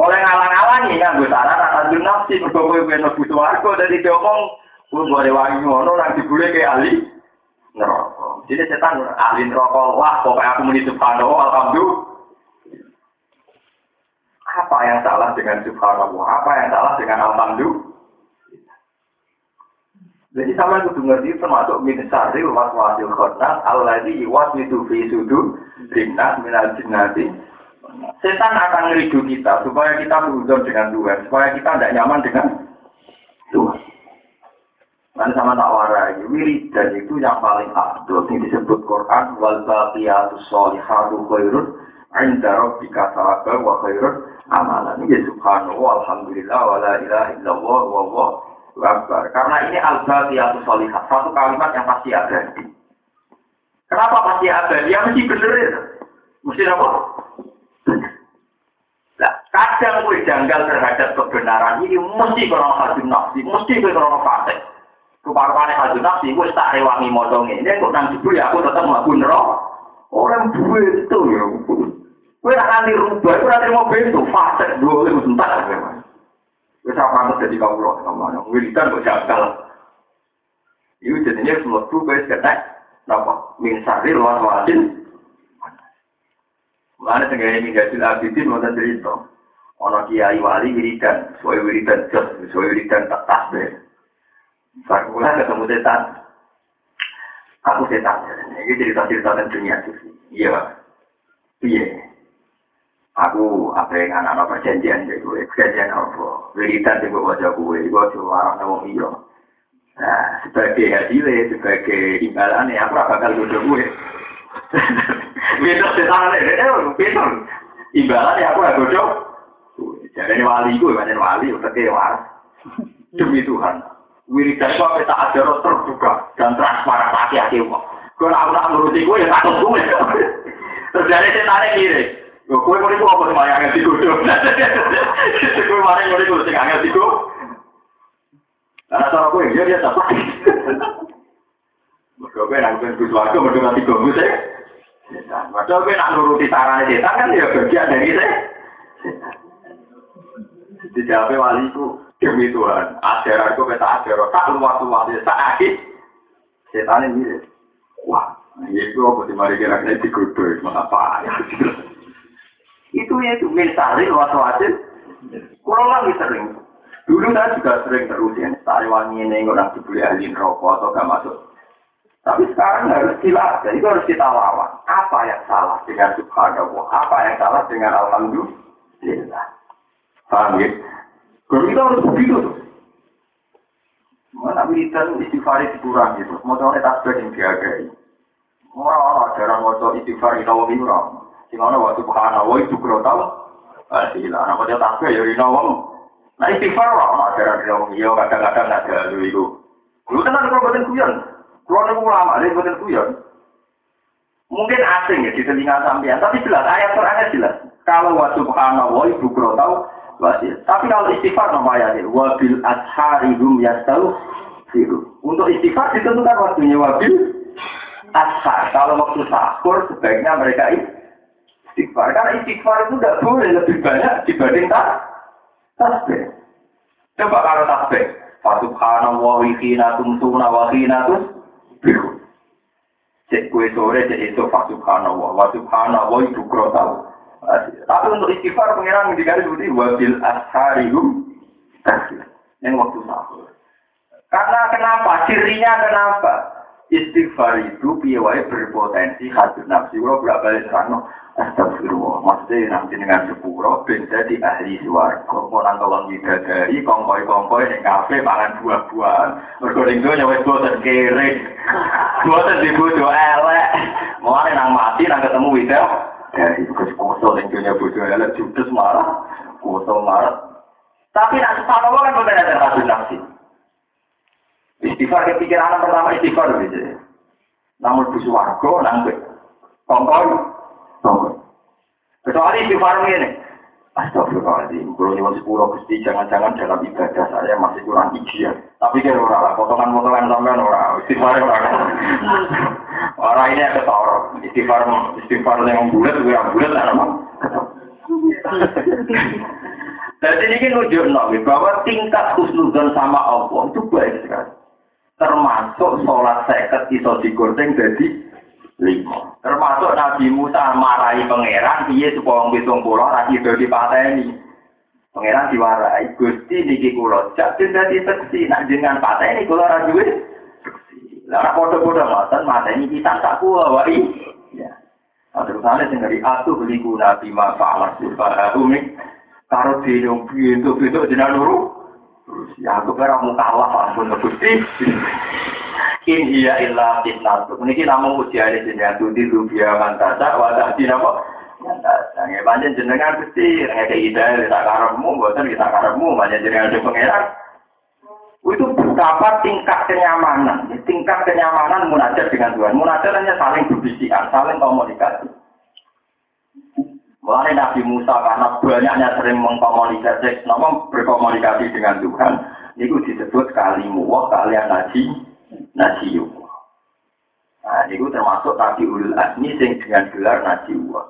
Oleh ngalang-alangi kan gue salah rasa nafsi mergo kowe ben mlebu swarga dadi diomong gue boleh wangi ngono nang dibule ke ahli neraka. Jadi setan ahli neraka wah pokoknya aku muni subhanallah alhamdulillah. Apa yang salah dengan subhanallah? Apa yang salah dengan alhamdulillah? Jadi sama itu ngerti termasuk min syarri waswasil alladzi yuwaswisu fi sudur linnas minal jinnati Setan akan ngeridu kita supaya kita berhubung dengan Tuhan, supaya kita tidak nyaman dengan Tuhan. Nanti sama tak warai, wiridan itu yang paling abdul yang disebut Quran wal baqiyatus sholihatu khairun inda rabbika thawaban wa khairun amalan. Ini subhanallah alhamdulillah wa la ilaha illallah wa wa akbar. Karena ini al baqiyatus sholihat, satu kalimat yang pasti ada. Kenapa pasti ada? Dia mesti benar. Mesti apa? Kadang gue janggal terhadap kebenaran ini mesti krono hajun nafsi, mesti gue krono fasik. Keparpane hajun nafsi, gue tak rewangi motongnya. Ini kok nang jebul ya aku tetap melakukan roh. Orang gue itu ya. Gue akan dirubah, gue nanti mau bentuk fasik dua kali sebentar. Gue sama pantas jadi kau roh, sama yang wiridan gue janggal. Itu jadinya semua gue seketek. Napa? Min sari luar wajin. Mana tenggara ini hasil abidin mau cerita. Ono kiai wali wiridan, sesuai wiridan jos, sesuai wiridan tak tasbih. Sakulah ketemu setan. Aku setan. Ini cerita-cerita tentang dunia sufi. Iya. Iya. Aku apa yang anak-anak perjanjian deh gue. Perjanjian apa? Wiridan di bawah wajah gue. Gue cuma orang ngomong iya. Nah, sebagai hasilnya, sebagai imbalannya, aku bakal duduk gue. Beda setan ini, beda. Imbalan ya aku agak jauh. Jadi wali gue, banyak wali, kayak waras. Demi Tuhan. Wiridan itu apa tak ada terbuka dan transparan hati-hati kok. Gue nak nak nuruti gue ya takut gue. Terus dari setan kiri. Gue mau itu apa sama yang ngerti gue? Gue mau itu gue sing ngerti gue. Karena cara gue dia dia dapat. Mereka gue nanggung gue suaraku, mereka nanti gue sih. Padahal gue nak nuruti saran setan kan ya bagian dari saya. Dijawabnya wali itu demi Tuhan. Ajaran gue kata ajaran tak luas luas tak akhir. Setan ini Wah, Ya itu apa sih mari kira-kira apa ya? Itu ya itu misalnya waktu hasil, kurang lagi sering. Dulu saya juga sering terus ya, tari wangi ini orang dibeli ahli rokok atau gak masuk. Tapi sekarang harus dilatih, itu harus kita lawan. Apa yang salah dengan subhanallah? Apa yang salah dengan alhamdulillah? Paham ya? Kalau kita harus begitu. Mana militer istighfar dikurangi terus, mau tahu tasbih yang dihargai. Orang-orang jarang mau istighfar itu wong itu orang. Sing ana waktu subhanallah itu kro tau. Ah iya, ana kok tasbih ya rino wong. Nah istighfar ora jarang dino iya kadang-kadang nggak ada dulu itu. Lu tenan kalau boten kuyon. Kulo niku ulama, lha boten kuyon. Mungkin asing ya di telinga sampean, tapi jelas ayat Qurannya jelas. Kalau wa subhanallah ibu kro tau wajib. Tapi kalau istighfar nama ayatnya wabil ashari hum yastau Untuk istighfar ditentukan waktunya wabil ashar. Kalau waktu sahur sebaiknya mereka istighfar. Karena istighfar itu tidak boleh lebih banyak dibanding tak tasbih. Coba kalau tasbih. Fasubhanallah wa hina tumsuna wa hina tusbihu. Cek kue sore, cek itu fasubhanallah wa subhanallah itu tahu. Tapi untuk istighfar pengiran dikali seperti wabil asharihum yang waktu sahur. Karena kenapa? Cirinya kenapa? Istighfar itu piawai berpotensi hasil nafsi. Kalau berapa balik serano, astagfirullah. Maksudnya nanti dengan sepuro, benda di ahli suara. Kalau mau nangkawang dari kongkoi-kongkoi, yang kafe, makan buah-buahan. Berkuling itu nyawet bosan kere. Bosan dibutuh elek. Mau nang mati, nang ketemu widah. Dari tugas koso, yang punya bodoh elek, judes marah. Koso marah. Tapi nak sepano kan bukan ada hasil nafsi. Istighfar kepikiran pertama istighfar gitu. Namun di suarga nangkep. Kongkoi. Kongkoi. Kecuali istighfar ini. Astagfirullahaladzim. Kalau nyuwun sepuluh gusti, jangan-jangan dalam ibadah saya masih kurang ideal. Tapi kan orang lah, potongan-potongan sampean orang. Istighfar orang. Orang ini ada tau. Istighfar, istighfar yang bulat, yang bulat, ada mah. Jadi ini nunjuk bahwa tingkat khusnudon sama Allah itu baik sekali termasuk sholat seket iso digoreng jadi lima. Termasuk Nabi Musa marahi pangeran, dia supaya pulau lagi do dipateni. Pangeran diwarai, Gusti niki kula jadi dadi seksi, nak jenengan pateni duwe seksi. Lah padha-padha ngoten mateni kita tak kuwa wae. Ya. Nah, terus ana sing dari atuh beli guna bima fa'alas bil umi dhewe piye itu itu jenengan loro Ya aku kira mau kalah ampun Gusti. In iya illa fitnah. Niki namung ujiane jenengan tuti rubia mantasa wa tahdi napa? Mantasa. Nggih panjen jenengan Gusti nek ide tak karepmu mboten kita karepmu panjen jenengan de pangeran. Itu betapa tingkat kenyamanan, tingkat kenyamanan munajat dengan Tuhan. Munajat hanya saling berbisikan, saling komunikasi. Mulai Nabi Musa karena banyaknya sering mengkomunikasi, nama berkomunikasi dengan Tuhan, itu disebut kalimu wah kalian naji, naji Nah, itu termasuk Nabi Ulul Azmi sing dengan gelar naji wah.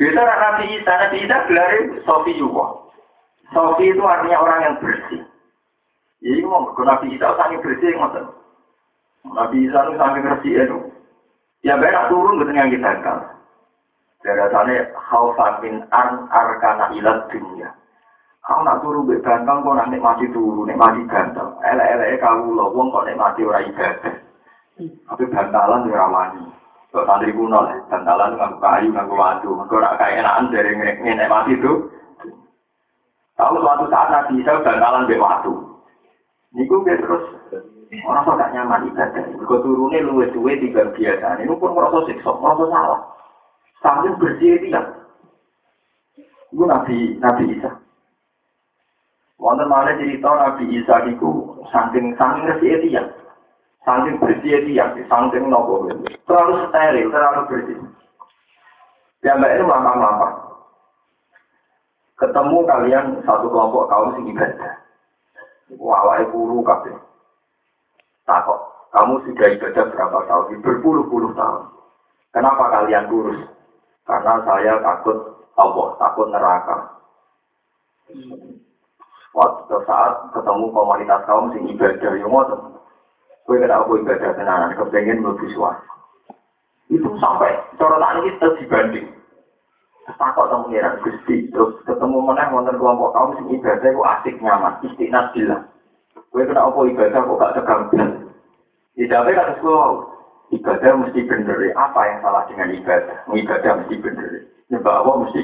Beda Nabi Isa, Nabi Isa gelar Sofi Yuwa. Sofi itu artinya orang yang bersih. Jadi mau Nabi Isa sangat bersih, ngoten. Nabi Isa itu sangat bersih itu. Ya benar turun betul yang kita kan. Biasanya khawfan min an arkana ilat dunia. Kau nak turu be ganteng kok nak mati turu, nek mati ganteng. Elek-elek kau lo wong kok mati ibadah. Tapi bantalan di ramani. Kok santri kuno bantalan nganggo kayu, nganggo watu. Kok nak kayak enakan dari nek mati itu. Tahu suatu saat Nabi Isa bantalan be watu. Niku terus orang kok gak nyaman ibadah. Kok turune luwes duwe tiga biasa. Ini pun merasa siksa, merasa salah. Saking bersih itu ya. Itu Nabi, Nabi Isa. Wonten mana cerita Nabi Isa itu saking saking bersih itu ya. Saking bersih itu ya, saking nopo Terlalu steril, terlalu bersih. Ya mbak itu mampang-mampang. Ketemu kalian satu kelompok kaum sing ibadah. Wawai guru kabeh. Takut, kamu sudah ibadah berapa tahun? Berpuluh-puluh tahun. Kenapa kalian kurus? Karena saya takut Allah, takut neraka. Waktu saat ketemu komunitas kaum sing ibadah yang ngotot, gue kena aku ibadah tenanan, kepengen suara. Itu sampai ini terus dibanding. Takut sama pengiran Gusti, terus ketemu mana wonten kelompok kaum sing ibadah kok asik nyaman, istiqnas bilang. Gue kena apa ibadah kok gak tegang Tidak kata sekolah, ibadah mesti bener. Apa yang salah dengan ibadah? Ibadah mesti bener. Nyebab apa mesti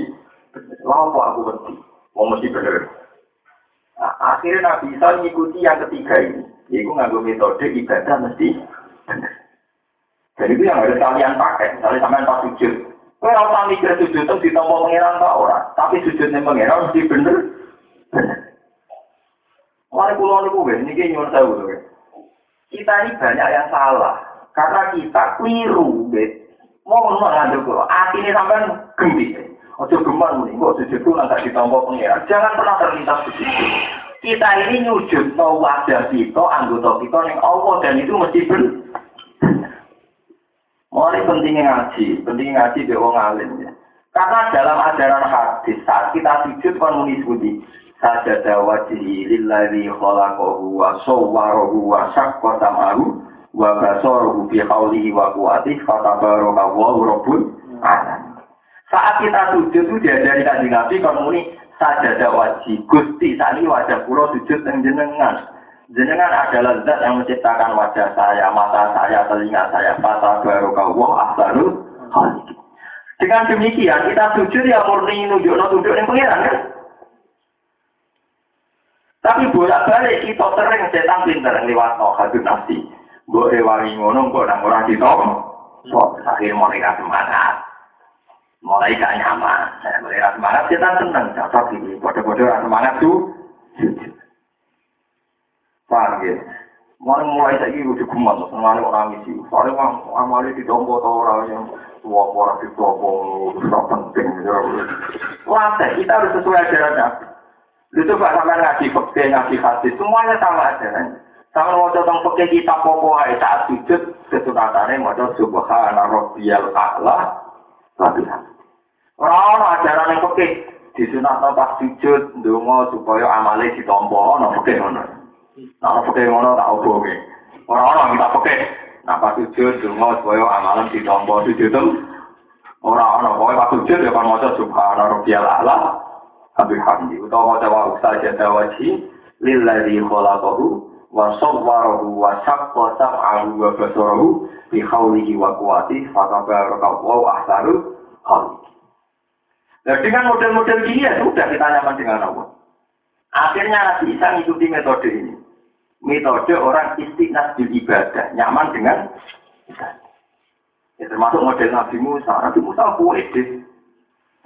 bener. Lalu aku berhenti, mau mesti bener. Nah, akhirnya Nabi Isa mengikuti yang ketiga ini. Yaitu nganggo metode ibadah mesti bener. Dan itu yang harus kalian pakai. Misalnya sampai pas sujud. Kau rasa mikir sujud itu ditompo pengiran tak orang. Tapi sujudnya pengiran mesti bener. Bener. Mari pulau ini, ini nyuruh tahu. Kita ini banyak yang salah. Karena kita keliru, bet. Mau ngomong ngandung kok. Hati ini sampai gembira. Ojo gemar nih, kok sujud itu nanti ditompo pengiran. Jangan pernah terlintas begitu. Kita ini nyujud no wajah kita, anggota kita yang Allah dan itu mesti benar. Mulai pentingnya ngaji, pentingnya ngaji di wong alim ya. Karena dalam ajaran hadis saat kita sujud kan budi sajada wajhi lillazi khalaqahu wa sawwarahu wa syaqqa sam'ahu wa basarahu bi qawlihi wa quwwatihi fatabarakallahu rabbul alamin. Saat kita sujud itu diajari kanjeng Nabi kan muni sajada wajhi Gusti tani wajah kula sujud yang jenengan. Jenengan adalah zat yang menciptakan wajah saya, mata saya, telinga saya, mata baru kau asarul Dengan demikian kita sujud ya murni nunjuk nunjuk yang pengiran kan? Tapi bolak balik kita sering setan pinter lewat no hadun nafsi. Boleh wangi ngono, kok nang orang ditom. So, akhir mulai semangat. Mulai gak nyaman. Saya mulai semangat, setan seneng. Cocok ini, bodoh-bodoh semangat tuh. Paham ya? Mulai mulai saya ini udah kumat, sengaja orang isi. Soalnya orang amali di dombo atau orang yang tua orang di dombo, itu penting. Wah, kita harus sesuai ajarannya. Itu gak sampai ngaji fakir, ngaji hadis, semuanya sama ajarannya. Sama mau tentang fakir kita pokok aja saat sujud, kesunatannya mau coba subhana rabbiyal a'la, latihan. Orang-orang ajaran yang fakir, disunat pas sujud, dungo supaya amalnya ditompo, no fakir ngono. Nah, pakai ngono tak oboke. Orang-orang kita pakai. Nah, pas sujud, dungo, supaya amalan ditompo sujud itu. Orang-orang, pokoknya pas sujud, ya kan subhana rabbiyal a'la. Habis hamdi. Utawa maca wa ustaja dawaji. Lilladhi khalaqahu. Wa sawwarahu wa syaqqa sam'ahu wa basarahu. Bi khawlihi wa kuwati. Fatabarakawu ahsaru khawli. Nah, dengan model-model gini ya sudah kita nyaman dengan Allah. Akhirnya Nabi Isa mengikuti metode ini metode orang istiqnas di ibadah, nyaman dengan ibadah. Ya, termasuk model Nabi Musa. Nabi Musa pede.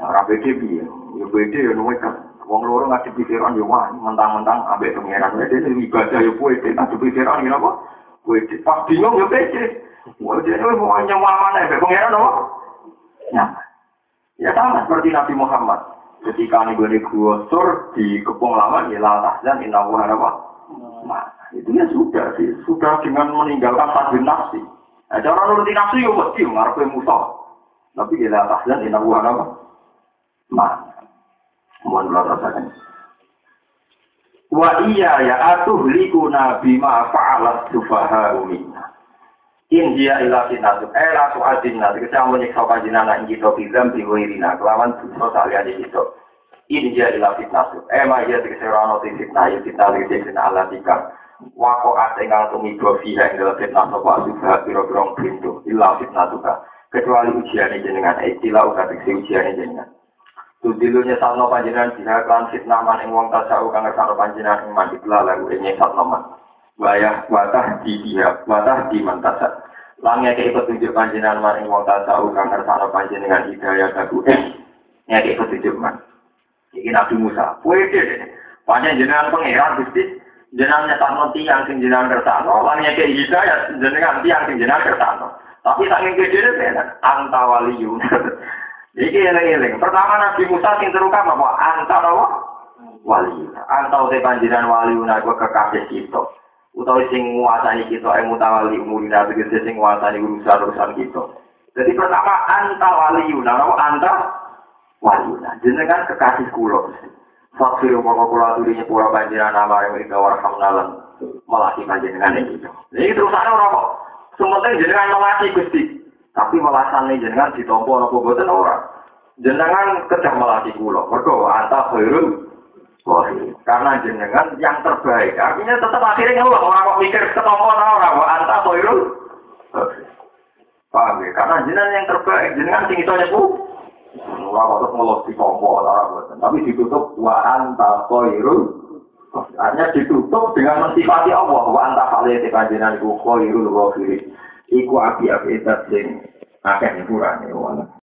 Orang pede biar, ya pede ya kan. Wong loro ngadepi Firaun ya wah, mentang-mentang ambek pangeran ini ibadah ya pede. Ngadepi Firaun ya apa? Pede. Pas bingung ya pede. Wah, dia mau nyaman mana ya, pangeran apa? Nyaman. Ya sama seperti Nabi Muhammad. Ketika nih gue sur di kepung lama, ya lah dan inna apa? Nah, itu ya sudah sih, sudah dengan meninggalkan tajwid nafsi. Nah, cara nuruti nafsi ya mesti ngarepe musuh. Tapi kita tahzan ina buah apa? Nah, mohon Allah rasakan. Wa iya ya atuh likuna bima fa'alat sufaha minna. In dia ila sinatu, eh la su'adin natu, kita menyiksa panjenengan ing kita bidam diwirina, kelawan dosa saliyane kita. In dia ila fitnatu, eh ma iya tegese ora ono fitnah, ya fitnah fitnah ala tikar. Wako ate ngang tumiba fiha ing dalam fitnah. Sopa asubha biro-biro pintu. Illa fitnah juga. Kecuali ujian jenengan. Istilah uga tiksi ujian jenengan. Tudilunya salno panjenengan. Jika kan fitnah man ing wong tasau kang ngersano panjenengan ing mandi. Lagu ing salno man. Wayah watah di dia, watah di mantasat. Langnya ke petunjuk panjenengan man ing wong tasau kang ngersano panjenengan hidayah kagu eh. Ngeke petunjuk man. Iki Nabi Musa. Puede deh. Panjenengan pangeran Gusti jenengan nyetano tiang sing jenengan kersano, lan nyeke hidayat jenengan tiang sing jenengan kersano. Tapi saking gede beda, anta waliyun. Iki eling-eling. Pertama Nabi Musa sing terukam apa? Anta apa? Waliyun. Anta ute panjenengan waliyun aku kekasih kita. Utawa sing nguasani kita eh mutawali umurina tegese sing nguasani urusan-urusan kita. Jadi pertama anta waliyun, apa anta waliyun. Jenengan kekasih kula. Fakir mongko kula pura panjenengan nama yang ika warhamnalan melati panjenengan. Jadi terus ana ora kok. Sementing jenengan melati Gusti. Tapi melasane jenengan ditompo napa boten ora. Jenengan kedah melati kula. Mergo anta wahid. Karena jenengan yang terbaik. Artinya tetap akhirnya ngeluh orang kok mikir ketompo ora wa anta khairul. Paham ya? Karena jenengan yang terbaik, jenengan sing iso nyepu. Kok ngeluh ditompo ora boten. Tapi ditutup wa anta khairul hanya ditutup dengan mensifati Allah wa anta khalil tekanjenan iku khairul ghafirin. Iku api-api sing akeh hiburane